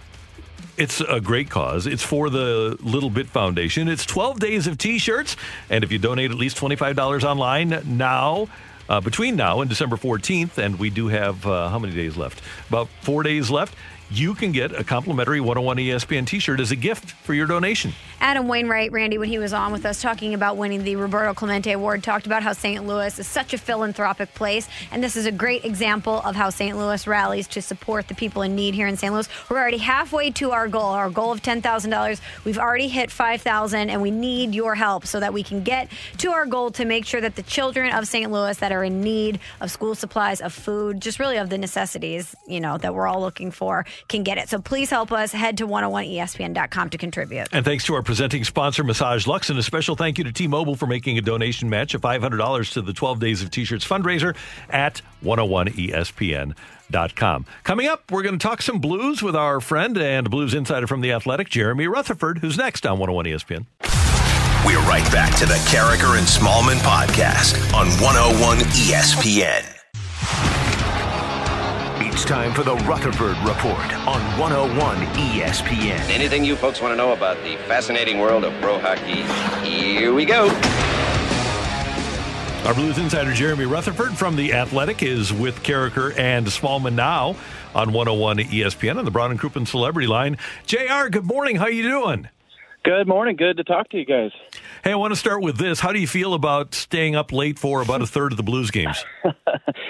It's a great cause. It's for the Little Bit Foundation. It's 12 days of t shirts. And if you donate at least $25 online now, uh, between now and December 14th, and we do have uh, how many days left? About four days left. You can get a complimentary 101 ESPN t shirt as a gift for your donation. Adam Wainwright, Randy, when he was on with us talking about winning the Roberto Clemente Award, talked about how St. Louis is such a philanthropic place. And this is a great example of how St. Louis rallies to support the people in need here in St. Louis. We're already halfway to our goal, our goal of $10,000. We've already hit $5,000, and we need your help so that we can get to our goal to make sure that the children of St. Louis that are in need of school supplies, of food, just really of the necessities, you know, that we're all looking for, can get it. So please help us. Head to 101ESPN.com to contribute. And thanks to our presenting sponsor, Massage Luxe, and a special thank you to T Mobile for making a donation match of $500 to the 12 Days of T shirts fundraiser at 101ESPN.com. Coming up, we're going to talk some blues with our friend and blues insider from The Athletic, Jeremy Rutherford, who's next on 101 ESPN. We're right back to the Karraker and Smallman podcast on 101 ESPN. It's time for the Rutherford Report on 101 ESPN. Anything you folks want to know about the fascinating world of pro hockey? Here we go. Our Blues insider Jeremy Rutherford from The Athletic is with Karraker and Smallman now on 101 ESPN on the Brown and Crouppen Celebrity Line. JR, good morning. How you doing? Good morning. Good to talk to you guys. Hey, I want to start with this. How do you feel about staying up late for about a third of the Blues games? <laughs>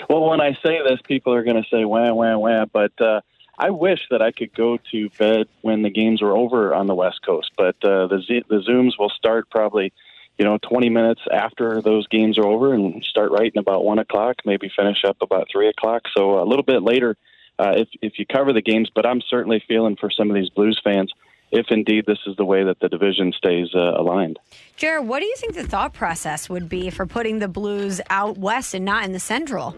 Well, when I say this, people are going to say wah wah wah, but uh, I wish that I could go to bed when the games were over on the West Coast. But uh, the Z- the zooms will start probably, you know, 20 minutes after those games are over and start in about one o'clock. Maybe finish up about three o'clock. So a little bit later, uh, if if you cover the games. But I'm certainly feeling for some of these Blues fans. If indeed this is the way that the division stays uh, aligned. Jared, what do you think the thought process would be for putting the Blues out west and not in the Central?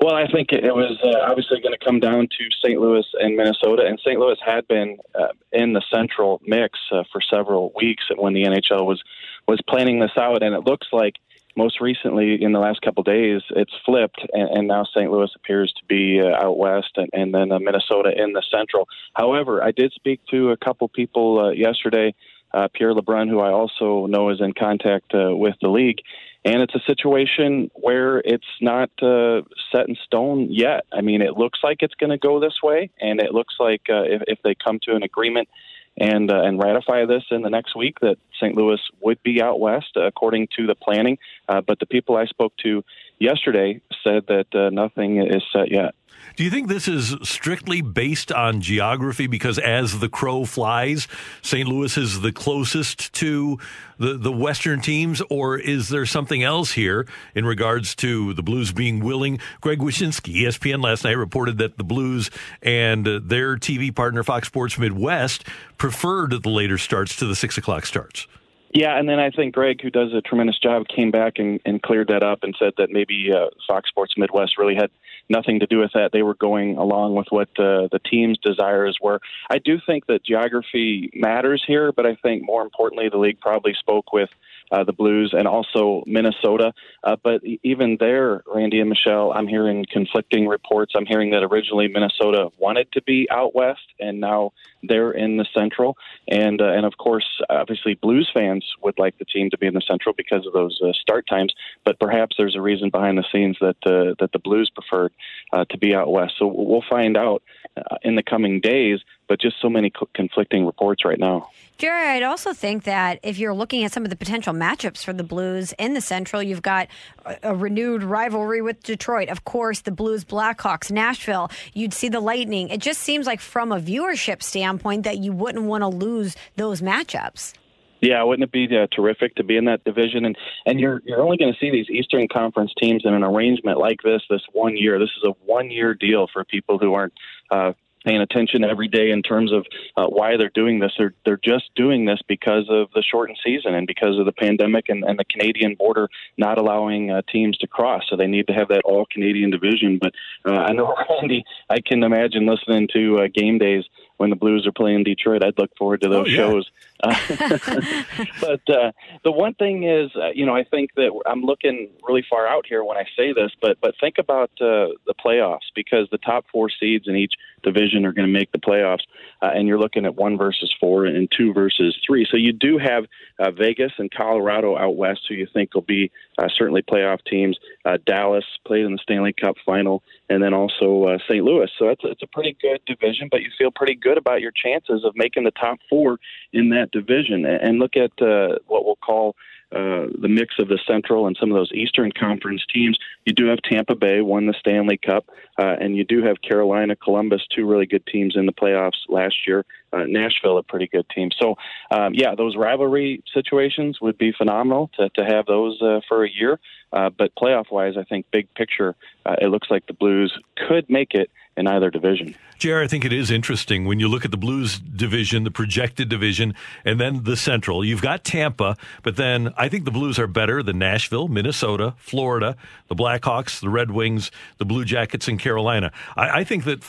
Well, I think it was uh, obviously going to come down to St. Louis and Minnesota, and St. Louis had been uh, in the central mix uh, for several weeks when the NHL was was planning this out, and it looks like most recently in the last couple days it's flipped, and, and now St. Louis appears to be uh, out west, and, and then uh, Minnesota in the central. However, I did speak to a couple people uh, yesterday. Uh, Pierre LeBrun, who I also know is in contact uh, with the league, and it's a situation where it's not uh, set in stone yet. I mean, it looks like it's going to go this way, and it looks like if, if they come to an agreement and uh, and ratify this in the next week, that St. Louis would be out west uh, according to the planning. Uh, but the people I spoke to yesterday said that uh, nothing is set yet. Do you think this is strictly based on geography? Because as the crow flies, St. Louis is the closest to the, the Western teams, or is there something else here in regards to the Blues being willing? Greg Wyshynski, E ESPN last night reported that the Blues and their TV partner Fox Sports Midwest preferred the later starts to the six o'clock starts. Yeah, and then I think Greg, who does a tremendous job, came back and, and cleared that up and said that maybe uh, Fox Sports Midwest really had nothing to do with that. They were going along with what uh, the team's desires were. I do think that geography matters here, but I think more importantly, the league probably spoke with uh, the Blues and also Minnesota. Uh, but even there, Randy and Michelle, I'm hearing conflicting reports. I'm hearing that originally Minnesota wanted to be out west, and now they're in the Central. And uh, and of course, obviously, Blues fans would like the team to be in the Central because of those uh, start times. But perhaps there's a reason behind the scenes that uh, that the Blues preferred uh, to be out west. So we'll find out uh, in the coming days. But just so many co- conflicting reports right now. Jerry, I'd also think that if you're looking at some of the potential matchups for the Blues in the Central, you've got a, a renewed rivalry with Detroit. Of course, the Blues, Blackhawks, Nashville. You'd see the Lightning. It just seems like, from a viewership standpoint, that you wouldn't want to lose those matchups. Yeah, wouldn't it be uh, terrific to be in that division? And and you're you're only going to see these Eastern Conference teams in an arrangement like this this one year. This is a one year deal for people who aren't uh, paying attention every day in terms of uh, why they're doing this. They're they're just doing this because of the shortened season and because of the pandemic and, and the Canadian border not allowing uh, teams to cross. So they need to have that all Canadian division. But uh, I know <laughs> Randy, I can imagine listening to uh, game days when the Blues are playing Detroit. I'd look forward to those Oh, yeah. shows. <laughs> Uh, <laughs> but uh, the one thing is, uh, you know, I think that I'm looking really far out here when I say this, but but think about uh, the playoffs because the top four seeds in each division are going to make the playoffs, uh, and you're looking at one versus four and two versus three. So you do have uh, Vegas and Colorado out west, who you think will be uh, certainly playoff teams. Uh, Dallas played in the Stanley Cup final, and then also uh, St. Louis. So it's it's a pretty good division, but you feel pretty good about your chances of making the top four in that division. And look at uh, what we'll call uh, the mix of the Central and some of those Eastern Conference teams. You do have Tampa Bay won the Stanley Cup, uh, and you do have Carolina, Columbus, two really good teams in the playoffs last year. Uh, Nashville, a pretty good team. So, um, yeah, those rivalry situations would be phenomenal to, to have those uh, for a year. Uh, but playoff wise, I think big picture, uh, it looks like the Blues could make it in either division. JR, I think it is interesting when you look at the Blues division, the projected division, and then the Central. You've got Tampa, but then I think the Blues are better than Nashville, Minnesota, Florida, the Blackhawks, the Red Wings, the Blue Jackets, and Carolina. I, I think that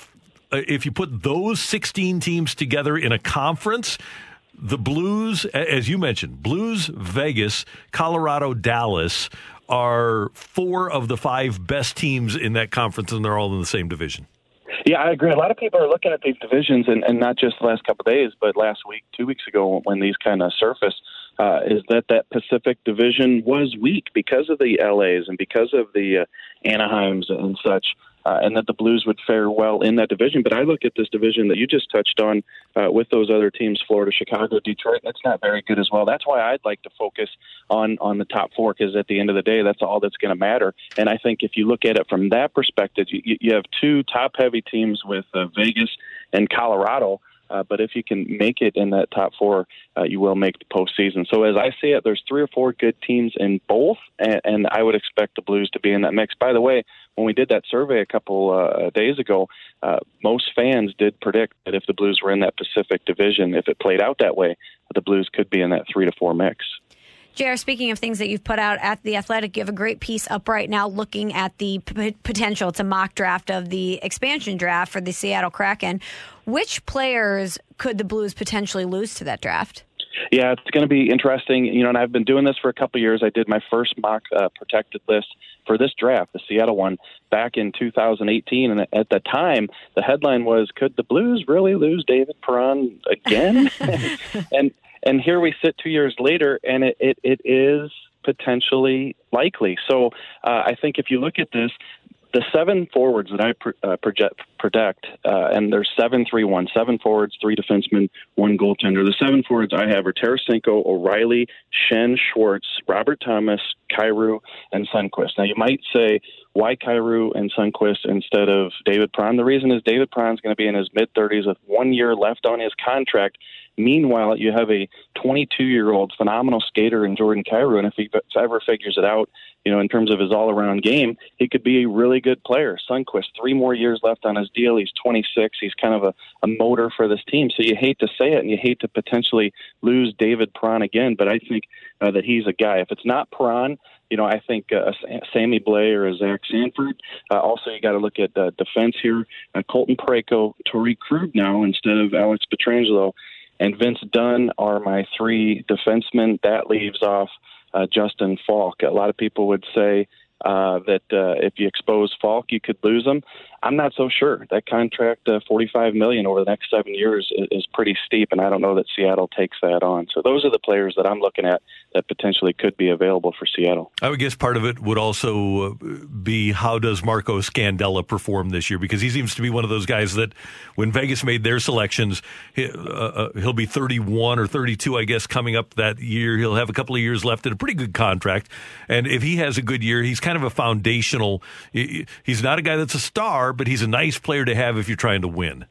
if you put those 16 teams together in a conference, the Blues, as you mentioned, Blues, Vegas, Colorado, Dallas are four of the five best teams in that conference, and they're all in the same division. Yeah, I agree. A lot of people are looking at these divisions, and, and not just the last couple of days, but last week, two weeks ago, when these kind of surfaced, uh, is that that Pacific division was weak because of the LAs and because of the uh, Anaheims and such. Uh, and that the Blues would fare well in that division. But I look at this division that you just touched on uh, with those other teams, Florida, Chicago, Detroit. That's not very good as well. That's why I'd like to focus on on the top four because at the end of the day, that's all that's going to matter. And I think if you look at it from that perspective, you, you have two top heavy teams with uh, Vegas and Colorado. Uh, but if you can make it in that top four, uh, you will make the postseason. So as I see it, there's three or four good teams in both, and, and I would expect the Blues to be in that mix. By the way, when we did that survey a couple uh, days ago, uh, most fans did predict that if the Blues were in that Pacific Division, if it played out that way, the Blues could be in that three to four mix. JR, speaking of things that you've put out at The Athletic, you have a great piece up right now looking at the p- potential. It's a mock draft of the expansion draft for the Seattle Kraken. Which players could the Blues potentially lose to that draft? Yeah, it's going to be interesting. You know, and I've been doing this for a couple of years. I did my first mock uh, protected list for this draft, the Seattle one, back in 2018. And at the time, the headline was, "Could the Blues really lose David Perron again?" <laughs> <laughs> and and here we sit two years later, and it it, it is potentially likely. So uh, I think if you look at this, the seven forwards that I uh, project, uh, and there's seven, three, one, seven forwards, three defensemen, one goaltender. The seven forwards I have are Tarasenko, O'Reilly, Schenn, Schwartz, Robert Thomas, Kyrou, and Sundqvist. Now you might say, why Kyrou and Sundqvist instead of David Perron? The reason is David Perron's going to be in his mid 30s with one year left on his contract. Meanwhile, you have a 22 year old phenomenal skater in Jordan Kyrou, and if he ever figures it out, you know, in terms of his all around game, he could be a really good player. Sundqvist, three more years left on his deal. He's 26. He's kind of a, a motor for this team. So you hate to say it, and you hate to potentially lose David Perron again, but I think uh, that he's a guy. If it's not Perron, you know, I think uh, Sammy Blais or Zach Sanford. Uh, also, you got to look at uh, defense here. Uh, Colton Parayko, Torey Krug now instead of Alex Pietrangelo, and Vince Dunn are my three defensemen. That leaves off uh, Justin Faulk. A lot of people would say uh, that uh, if you expose Faulk, you could lose him. I'm not so sure. That contract, uh, 45 million over the next seven years, is, is pretty steep, and I don't know that Seattle takes that on. So those are the players that I'm looking at that potentially could be available for Seattle. I would guess part of it would also uh, be how does Marco Scandella perform this year? Because he seems to be one of those guys that when Vegas made their selections, he, uh, uh, he'll be 31 or 32, I guess, coming up that year. He'll have a couple of years left in a pretty good contract. And if he has a good year, he's kind of a foundational, he's not a guy that's a star, but he's a nice player to have if you're trying to win.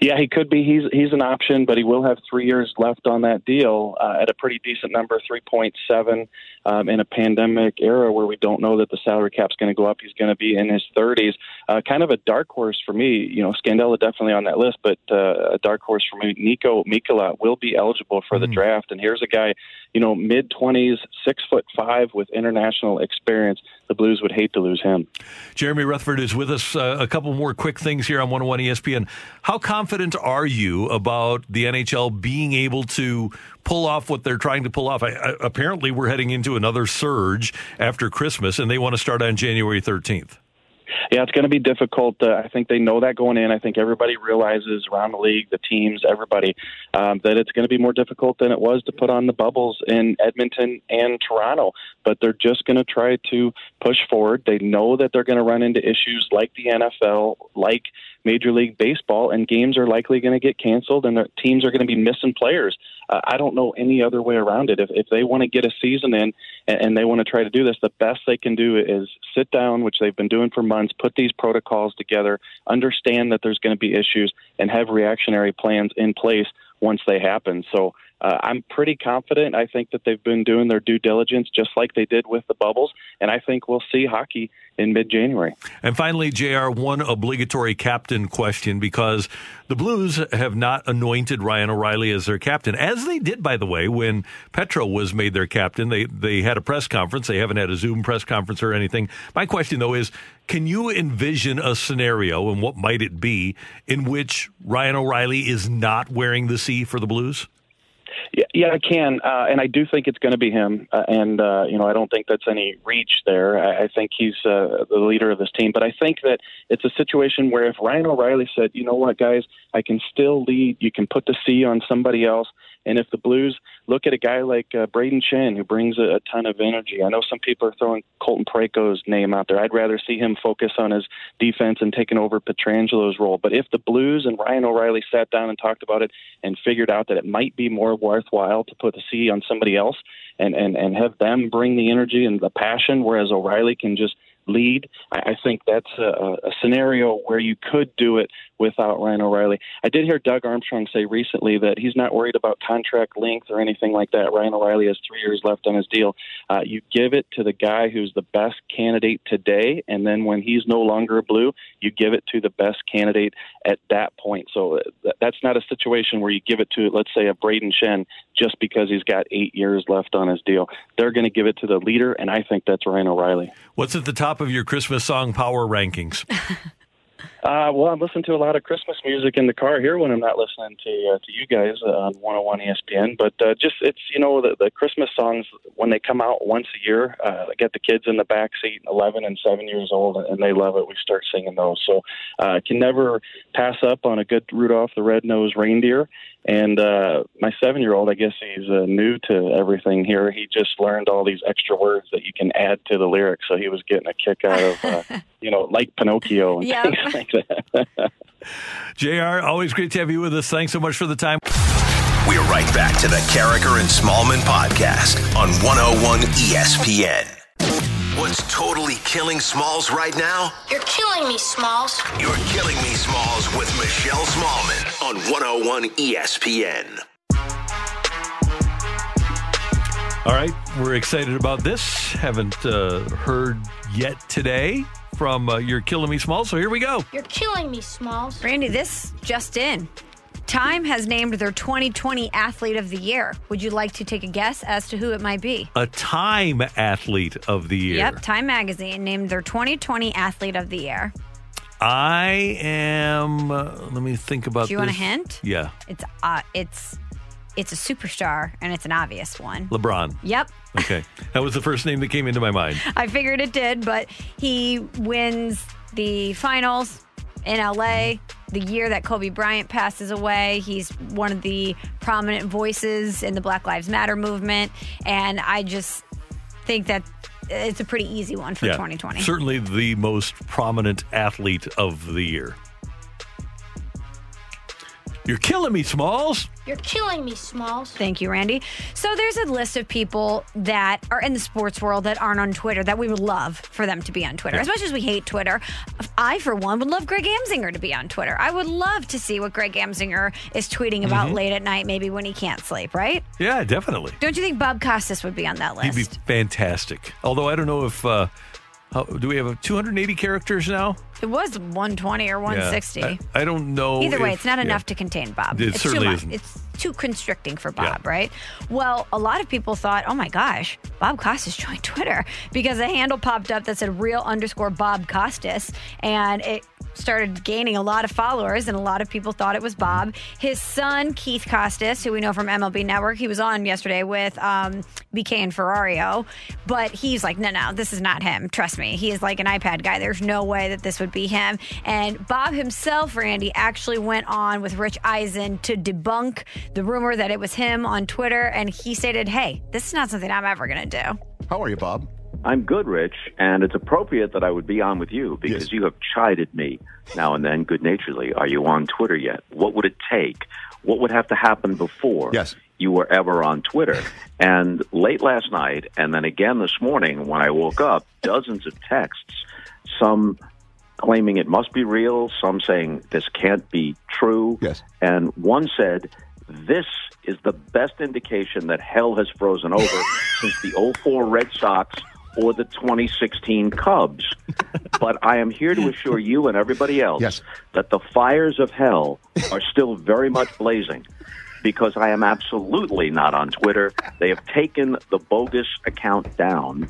Yeah, he could be. He's he's an option, but he will have three years left on that deal uh, at a pretty decent number, three point seven. Um, in a pandemic era where we don't know that the salary cap's going to go up, he's going to be in his thirties. Uh, kind of a dark horse for me. You know, Scandella definitely on that list, but uh, a dark horse for me. Niko Mikkola will be eligible for the Mm. draft, and here's a guy, you know, mid twenties, six foot five with international experience. The Blues would hate to lose him. Jeremy Rutherford is with us. Uh, a couple more quick things here on 101 ESPN. How confident are you about the NHL being able to pull off what they're trying to pull off? I, I, apparently, we're heading into another surge after Christmas, and they want to start on January 13th. Yeah, it's going to be difficult. Uh, I think they know that going in. I think everybody realizes around the league, the teams, everybody, um, that it's going to be more difficult than it was to put on the bubbles in Edmonton and Toronto. But they're just going to try to push forward. They know that they're going to run into issues like the NFL, like Major League Baseball, and games are likely going to get canceled, and teams are going to be missing players. Uh, I don't know any other way around it. If, if they want to get a season in and, and they want to try to do this, the best they can do is sit down, which they've been doing for months, put these protocols together, understand that there's going to be issues, and have reactionary plans in place once they happen. So uh, I'm pretty confident. I think that they've been doing their due diligence just like they did with the bubbles, and I think we'll see hockey in mid January. And finally, JR, one obligatory captain question because the Blues have not anointed Ryan O'Reilly as their captain, as they did, by the way, when Petro was made their captain. They they had a press conference. They haven't had a Zoom press conference or anything. My question, though, is can you envision a scenario, and what might it be, in which Ryan O'Reilly is not wearing the C for the Blues? Yeah, yeah, I can, uh, and I do think it's going to be him. Uh, and uh, you know, I don't think that's any reach there. I, I think he's uh, the leader of this team. But I think that it's a situation where if Ryan O'Reilly said, "You know what, guys, I can still lead. You can put the C on somebody else." And if the Blues look at a guy like uh, Brayden Schenn, who brings a, a ton of energy, I know some people are throwing Colton Parayko's name out there. I'd rather see him focus on his defense and taking over Pietrangelo's role. But if the Blues and Ryan O'Reilly sat down and talked about it and figured out that it might be more worthwhile to put the C on somebody else and, and, and have them bring the energy and the passion, whereas O'Reilly can just lead. I, I think that's a, a scenario where you could do it without Ryan O'Reilly. I did hear Doug Armstrong say recently that he's not worried about contract length or anything like that. Ryan O'Reilly has three years left on his deal. Uh, you give it to the guy who's the best candidate today, and then when he's no longer a blue, you give it to the best candidate at that point. So uh, th- that's not a situation where you give it to, let's say, a Brayden Schenn just because he's got eight years left on his deal. They're going to give it to the leader, and I think that's Ryan O'Reilly. What's at the top of your Christmas song power rankings? <laughs> Uh, well, I'm listening to a lot of Christmas music in the car here when I'm not listening to uh, to you guys uh, on 101 ESPN. But uh, just it's you know the, the Christmas songs when they come out once a year. Uh, I get the kids in the back seat, 11 and 7 years old, and they love it. We start singing those, so uh, can never pass up on a good Rudolph the Red-Nosed Reindeer. And uh, my seven-year-old, I guess he's uh, new to everything here. He just learned all these extra words that you can add to the lyrics, so he was getting a kick out of, uh, <laughs> you know, like Pinocchio and Yep. things like that. <laughs> JR, always great to have you with us. Thanks so much for the time. We're right back to the Karraker and Smallman podcast on 101 ESPN. What's totally killing Smalls right now? You're killing me, Smalls. You're killing me, Smalls, with Michelle Smallman on 101 ESPN. All right, we're excited about this. Haven't uh, heard yet today from uh, your Killing Me Small, so here we go. You're killing me, Smalls. Randy, this just in. Time has named their 2020 Athlete of the Year. Would you like to take a guess as to who it might be? A time athlete of the year. Yep, Time Magazine named their 2020 Athlete of the Year. I am. Uh, let me think about. Do you want a this. hint? Yeah, It's uh, it's it's a superstar, and it's an obvious one. LeBron. Yep, Okay, that was the first name that came into my mind. I figured it did, but he wins the finals in LA mm-hmm. the year that Kobe Bryant passes away. He's one of the prominent voices in the Black Lives Matter movement, and I just think that it's a pretty easy one for yeah, 2020. certainly the most prominent athlete of the year. You're killing me, Smalls. You're killing me, Smalls. Thank you, Randy. So there's a list of people that are in the sports world that aren't on Twitter that we would love for them to be on Twitter. As much as we hate Twitter, I, for one, would love Greg Amsinger to be on Twitter. I would love to see what Greg Amsinger is tweeting about Mhm. late at night, maybe when he can't sleep, right? Yeah, definitely. Don't you think Bob Costas would be on that list? He'd be fantastic. Although I don't know if uh, how, do we have 280 characters now? it was 120 or 160. Yeah, I, I don't know. Either way, if- it's not yeah. enough to contain Bob. It it's certainly isn't. It's too constricting for Bob, right? Well, a lot of people thought, oh my gosh, Bob Costas joined <laughs> Twitter because a handle popped up that said real underscore Bob Costas, and it started gaining a lot of followers, and a lot of people thought it was Bob. His son, Keith Costas, who we know from MLB Network, he was on yesterday with um, BK and Ferrario, but he's like, no, no, this is not him. Trust me. He is like an iPad guy. There's no way that this would be him. And Bob himself, Randy, actually went on with Rich Eisen to debunk the rumor that it was him on Twitter. And he stated, hey, this is not something I'm ever going to do. How are you, Bob? I'm good, Rich, and it's appropriate that I would be on with you because you have chided me now and then good naturedly. Are you on Twitter yet? What would it take? What would have to happen before yes. you were ever on Twitter? <laughs> And late last night, and then again this morning when I woke up, dozens of texts, some claiming it must be real, some saying this can't be true. Yes. And one said, this is the best indication that hell has frozen over <laughs> since the 04 Red Sox or the 2016 Cubs. but I am here to assure you and everybody else Yes. that the fires of hell are still very much blazing because I am absolutely not on Twitter. They have taken the bogus account down.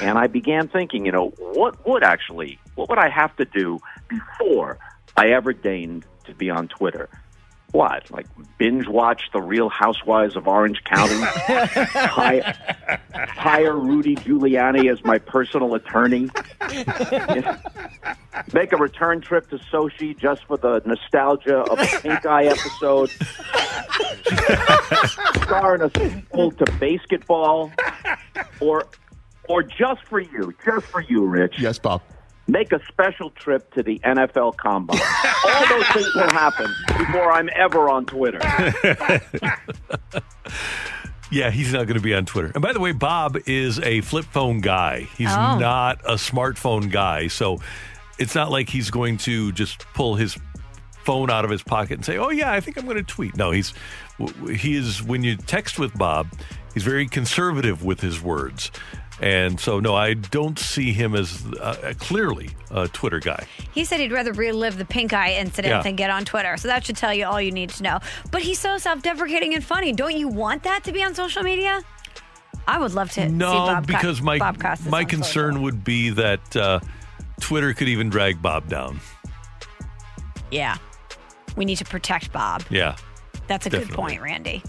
And I began thinking, you know, what would actually, what would I have to do before I ever deigned to be on Twitter? What? Like binge watch The Real Housewives of Orange County? <laughs> Hi- hire Rudy Giuliani as my personal attorney? Make a return trip to Sochi just for the nostalgia of the Pink Eye episode? Star in a sequel to BASEketball? Or, or just for you, just for you, Rich? Yes, Bob. Make a special trip to the NFL Combine. <laughs> All those things will happen before I'm ever on Twitter. <laughs> Yeah, he's not going to be on Twitter. And by the way, Bob is a flip phone guy. He's Oh. not a smartphone guy. So it's not like he's going to just pull his phone out of his pocket and say, "Oh yeah, I think I'm going to tweet." No, he's he is when you text with Bob, he's very conservative with his words. And so no, I don't see him as uh, clearly a Twitter guy. He said he'd rather relive the pink eye incident Yeah. than get on Twitter. So that should tell you all you need to know. But he's so self deprecating and funny. Don't you want that to be on social media? I would love to see No, Bob Co- because my my on concern would be that uh, Twitter could even drag Bob down. Yeah. We need to protect Bob. Yeah. That's a good point, Randy.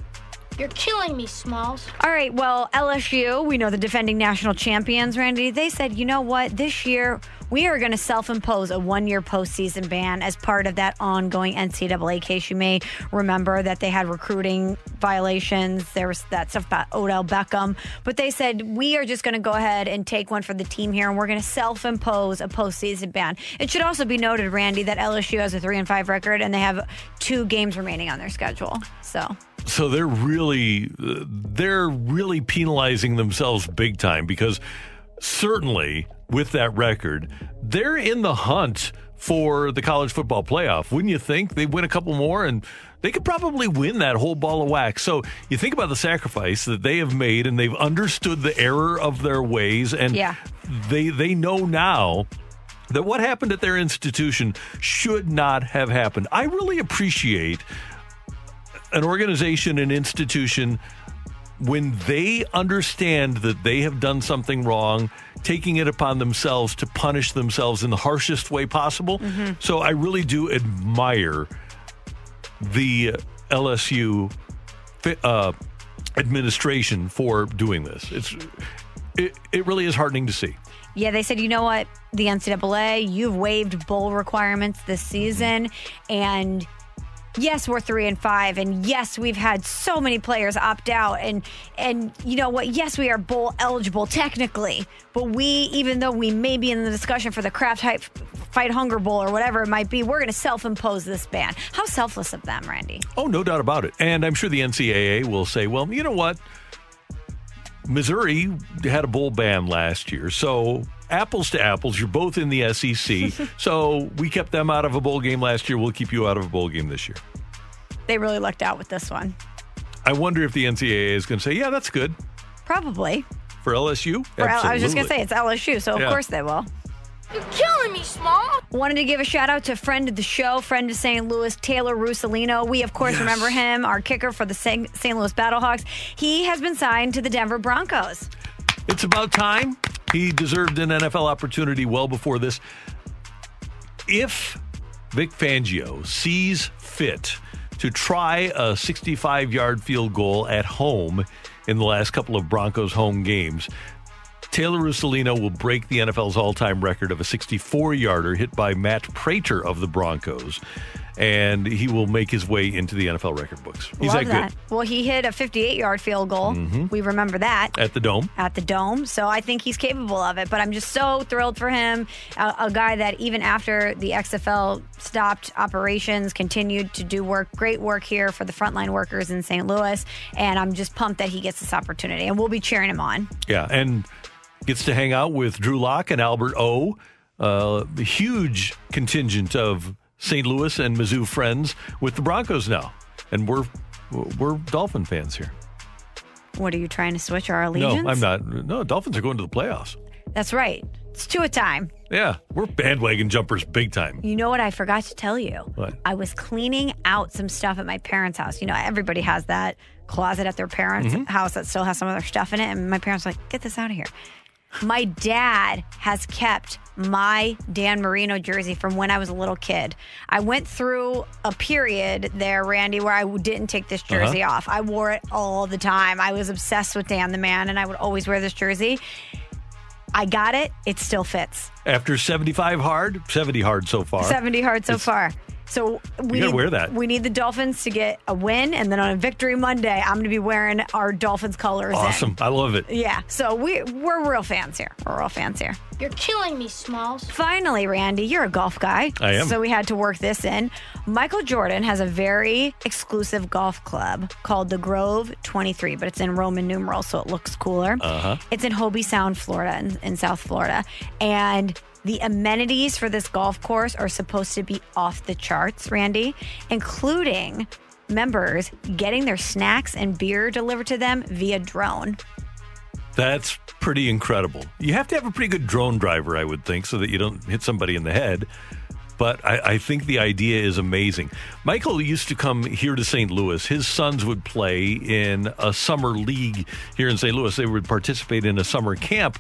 You're killing me, Smalls. All right. Well, LSU, we know the defending national champions, Randy. They said, you know what? This year, we are going to self impose a one year postseason ban as part of that ongoing NCAA case. You may remember that they had recruiting violations. There was that stuff about Odell Beckham. But they said, we are just going to go ahead and take one for the team here, and we're going to self impose a postseason ban. It should also be noted, Randy, that LSU has a 3 and 5 record, and they have two games remaining on their schedule. So. So they're really they're really penalizing themselves big time because certainly with that record, they're in the hunt for the college football playoff. Wouldn't you think they win a couple more and they could probably win that whole ball of wax. So you think about the sacrifice that they have made and they've understood the error of their ways and Yeah. they they know now that what happened at their institution should not have happened. I really appreciate an organization, an institution, when they understand that they have done something wrong, taking it upon themselves to punish themselves in the harshest way possible. Mhm. So I really do admire the LSU uh, administration for doing this. It's it, it really is heartening to see. Yeah, they said, you know what? The NCAA, you've waived bowl requirements this season, and yes, we're three and five, and yes, we've had so many players opt out, and and you know what? Yes, we are bowl eligible technically, but we, even though we may be in the discussion for the Kraft Fight, Fight Hunger Bowl or whatever it might be, we're going to self-impose this ban. How selfless of them, Randy. Oh, no doubt about it. And I'm sure the NCAA will say, well, you know what? Missouri had a bowl ban last year, so apples to apples, you're both in the SEC. <laughs> so we kept them out of a bowl game last year. We'll keep you out of a bowl game this year. They really lucked out with this one. I wonder if the NCAA is going to say, yeah, that's good Probably. for LSU. For L- I was just going to say it's LSU, so of Yeah. course they will. You're killing me, Smalls. Wanted to give a shout out to friend of the show, friend of St. Louis, Taylor Russolino. We, of course, remember him, our kicker for the St. St. Louis Battlehawks. He has been signed to the Denver Broncos. It's about time. He deserved an NFL opportunity well before this. If Vic Fangio sees fit to try a 65 yard field goal at home in the last couple of Broncos home games, Taylor Russolino will break the NFL's all time record of a 64 yarder hit by Matt Prater of the Broncos. And he will make his way into the NFL record books. He's Love that, good. Well, he hit a 58 yard field goal. Mhm. We remember that. At the Dome. at the dome. So I think he's capable of it. But I'm just so thrilled for him. A, a guy that even after the XFL stopped operations, continued to do work, great work here for the frontline workers in St. Louis. And I'm just pumped that he gets this opportunity. And we'll be cheering him on. Yeah, and gets to hang out with Drew Lock and Albert O. Uh, a huge contingent of St. Louis and Mizzou friends with the Broncos now, and we're we're Dolphin fans here. What are you trying to switch our allegiance? No, I'm not. No, Dolphins are going to the playoffs. That's right. It's two a time. Yeah, we're bandwagon jumpers big time. You know what I forgot to tell you? What? I was cleaning out some stuff at my parents' house. You know, everybody has that closet at their parents' Mhm. house that still has some of their stuff in it. And my parents were like, get this out of here. My dad has kept my Dan Marino jersey from when I was a little kid. I went through a period there, Randy, where I didn't take this jersey Uh-huh. off. I wore it all the time. I was obsessed with Dan the man, and I would always wear this jersey. I got it. It still fits. After 75 hard, 70 hard so far. 70 hard so far. So we need, wear that. We need the Dolphins to get a win, and then on a victory Monday, I'm going to be wearing our Dolphins colors. in. Awesome. I love it. Yeah. So we we're real fans here. We're real fans here. You're killing me, Smalls. Finally, Randy, you're a golf guy. I am. So we had to work this in. Michael Jordan has a very exclusive golf club called the Grove 23, but it's in Roman numerals, so it looks cooler. Uh-huh. It's in Hobe Sound, Florida, in, in South Florida. And the amenities for this golf course are supposed to be off the charts, Randy, including members getting their snacks and beer delivered to them via drone. That's pretty incredible. You have to have a pretty good drone driver, I would think, so that you don't hit somebody in the head. But I, I think the idea is amazing. Michael used to come here to St. Louis. His sons would play in a summer league here in St. Louis. They would participate in a summer camp.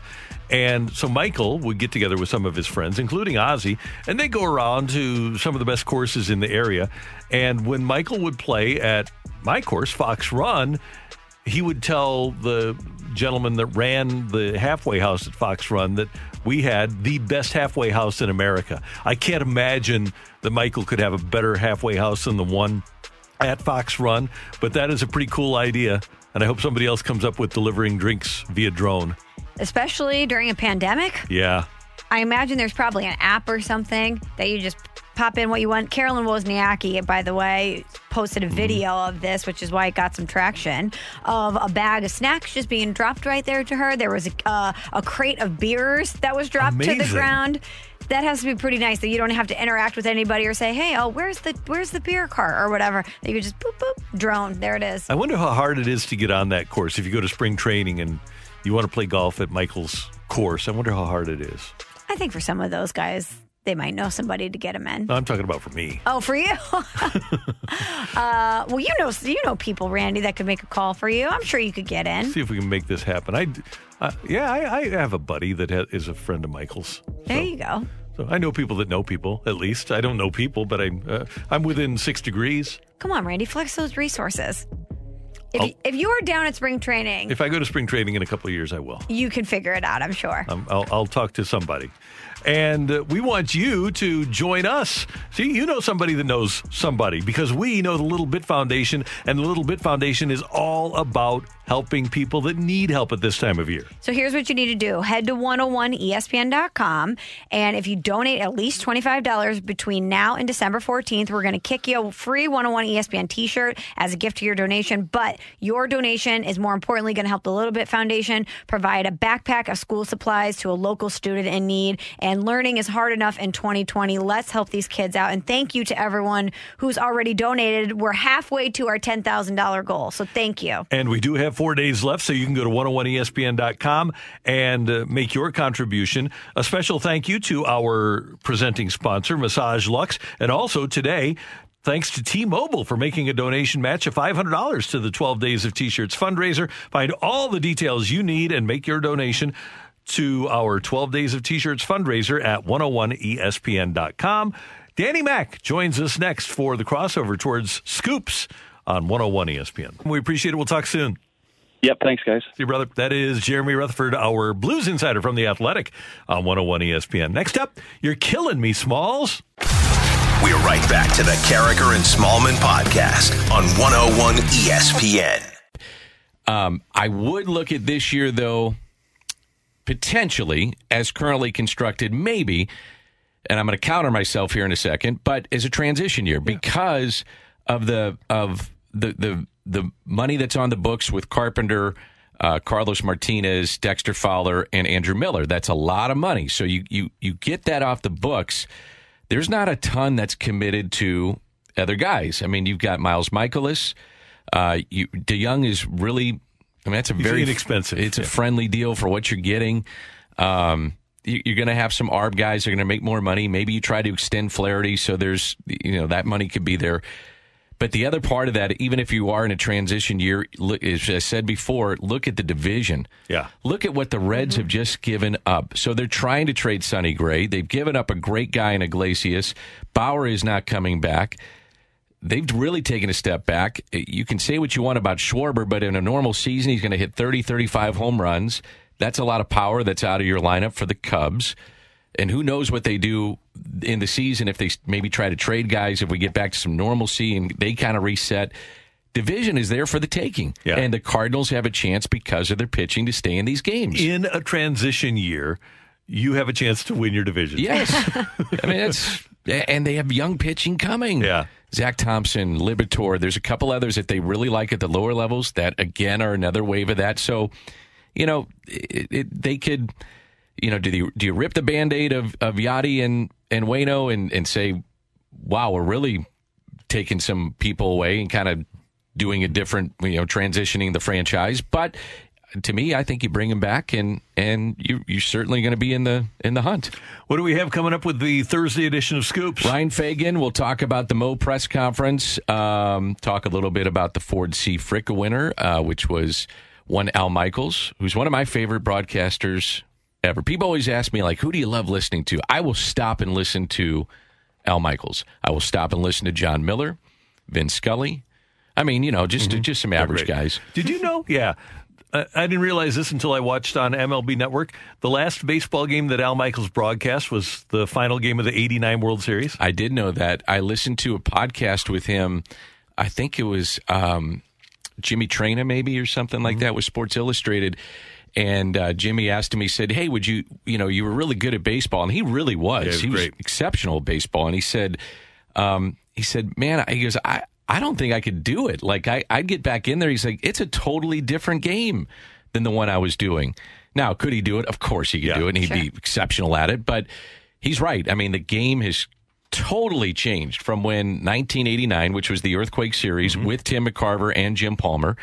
And so Michael would get together with some of his friends, including Ozzy, and they'd go around to some of the best courses in the area. And when Michael would play at my course, Fox Run, he would tell the gentleman that ran the halfway house at Fox Run that we had the best halfway house in America. I can't imagine that Michael could have a better halfway house than the one at Fox Run, but that is a pretty cool idea. And I hope somebody else comes up with delivering drinks via drone. Especially during a pandemic. Yeah. I imagine there's probably an app or something that you just pop in what you want. Carolyn Wozniacki, by the way, posted a video of this, which is why it got some traction, of a bag of snacks just being dropped right there to her. There was a, uh, a crate of beers that was dropped to the ground. That has to be pretty nice that you don't have to interact with anybody or say, "Hey, oh, where's the where's the beer cart or whatever." That you just boop boop drone. There it is. I wonder how hard it is to get on that course. If you go to spring training and you want to play golf at Michael's course, I wonder how hard it is. I think for some of those guys, they might know somebody to get them in. I'm talking about for me. Oh, for you? <laughs> uh, well, you know, you know people, Randy, that could make a call for you. I'm sure you could get in. See if we can make this happen. I, uh, yeah, I, I have a buddy that ha- is a friend of Michael's. There you go. So I know people that know people. At least I don't know people, but I'm uh, I'm within six degrees. Come on, Randy, flex those resources. If, I'll- if you are down at spring training, If I go to spring training in a couple of years, I will. you can figure it out. I'm sure. Um, I'll, I'll talk to somebody. And uh, we want you to join us. See, you know somebody that knows somebody because we know the Little Bit Foundation, and the Little Bit Foundation is all about helping people that need help at this time of year. So here's what you need to do head to 101ESPN.com. And if you donate at least $25 between now and December 14th, we're going to kick you a free 101 ESPN t shirt as a gift to your donation. But your donation is more importantly going to help the Little Bit Foundation provide a backpack of school supplies to a local student in need. And learning is hard enough in 2020. Let's help these kids out. And thank you to everyone who's already donated. We're halfway to our $10,000 goal. So thank you. And we do have four days left, so you can go to 101ESPN.com and uh, make your contribution. A special thank you to our presenting sponsor, Massage Luxe, and also today, Thanks to T Mobile for making a donation match of $500 to the 12 Days of T shirts fundraiser. Find all the details you need and make your donation to our 12 Days of T shirts fundraiser at 101ESPN.com. Danny Mack joins us next for the crossover towards Scoops on 101 ESPN. We appreciate it. We'll talk soon. Yep. Thanks, guys. See you, brother. That is Jeremy Rutherford, our Blues insider from The Athletic on 101 ESPN. Next up, you're killing me, Smalls. We're right back to the Karraker and Smallman podcast on 101 ESPN. Um, I would look at this year, though, potentially as currently constructed, maybe, and I'm going to counter myself here in a second, but as a transition year because of the of the the the money that's on the books with Carpenter. Uh, Carlos Martinez, Dexter Fowler, and Andrew Miller. That's a lot of money. So you you you get that off the books. There's not a ton that's committed to other guys. I mean, you've got Miles Mikolas. Uh, you, DeJong is really. I mean, that's a He's very inexpensive. It's Yeah. a friendly deal for what you're getting. Um, you- you're going to have some ARB guys that are going to make more money. Maybe you try to extend Flaherty, so there's you know that money could be there. But the other part of that, even if you are in a transition year, look, as I said before, look at the division. Yeah. Look at what the Reds mm-hmm. have just given up. So they're trying to trade Sonny Gray. They've given up a great guy in Iglesias. Bauer is not coming back. They've really taken a step back. You can say what you want about Schwarber, but in a normal season, he's going to hit 30, 35 home runs. That's a lot of power that's out of your lineup for the Cubs. And who knows what they do in the season if they maybe try to trade guys if we get back to some normalcy and they kind of reset. Division is there for the taking. Yeah. And the Cardinals have a chance because of their pitching to stay in these games. In a transition year, you have a chance to win your division. Yes. <laughs> I mean, that's, and they have young pitching coming. Yeah. Zach Thompson, Liberatore. There's a couple others that they really like at the lower levels that, again, are another wave of that. So, you know, it, it, they could, you know, do you, do you rip the band aid of, of Yadi and, and Waino and, and say, wow, we're really taking some people away and kind of doing a different, you know, transitioning the franchise. But to me, I think you bring him back and, and you, you're certainly going to be in the, in the hunt. What do we have coming up with the Thursday edition of Scoops? Ryan Fagan will talk about the Mo press conference, um, talk a little bit about the Ford C. Fricka winner, uh, which was one Al Michaels, who's one of my favorite broadcasters ever. People always ask me, like, who do you love listening to? I will stop and listen to Al Michaels. I will stop and listen to Jon Miller, Vin Scully. I mean, you know, just just some average guys. Did you know? Yeah. I didn't realize this until I watched on MLB Network. The last baseball game that Al Michaels broadcast was the final game of the 89 World Series. I did know that. I listened to a podcast with him. I think it was um, Jimmy Traina, maybe, or something like that, with Sports Illustrated. And uh, Jimmy asked him, he said, Hey, would you, you know, you were really good at baseball. And he really was. Yeah, he was he was great. exceptional at baseball. And he said, um, he said, man, he goes, I, I don't think I could do it. Like, I, I'd get back in there. He's like, it's a totally different game than the one I was doing. Now, could he do it? Of course he could Yeah. do it, and he'd be exceptional at it. But he's right. I mean, the game has totally changed from when 1989, which was the Earthquake Series with Tim McCarver and Jim Palmer.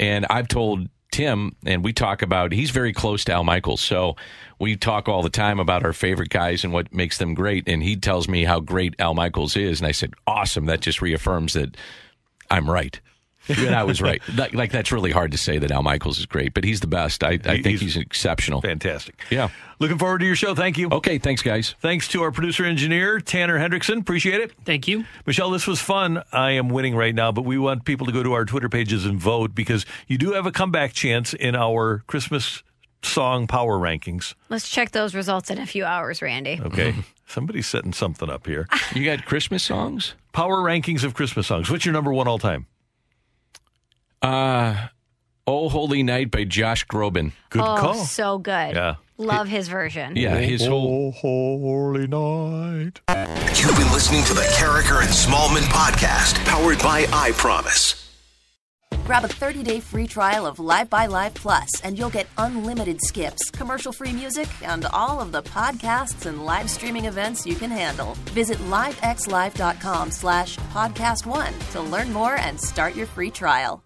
And I've told Tim, and we talk about, he's very close to Al Michaels. So we talk all the time about our favorite guys and what makes them great. And he tells me how great Al Michaels is. And I said, awesome. That just reaffirms that I'm right. And I was right. Like, like, that's really hard to say that Al Michaels is great, but he's the best. I, I think he's, exceptional. Fantastic. Yeah. Looking forward to your show. Thank you. Okay. Thanks, guys. Thanks to our producer engineer, Tanner Hendrickson. Appreciate it. Thank you. Michelle, this was fun. I am winning right now, but we want people to go to our Twitter pages and vote because you do have a comeback chance in our Christmas song power rankings. Let's check those results in a few hours, Randy. Okay. <laughs> Somebody's setting something up here. You got Christmas songs? Power rankings of Christmas songs. What's your number one all time? Uh, Oh Holy Night by Josh Groban. Good oh, call. so good. Yeah. Love his version. Yeah, his whole. oh, holy night. You've been listening to the Karraker and Smallman podcast, powered by I Promise. Grab a 30-day free trial of Live by Live Plus, and you'll get unlimited skips, commercial-free music, and all of the podcasts and live streaming events you can handle. Visit livexlive.com slash podcast one to learn more and start your free trial.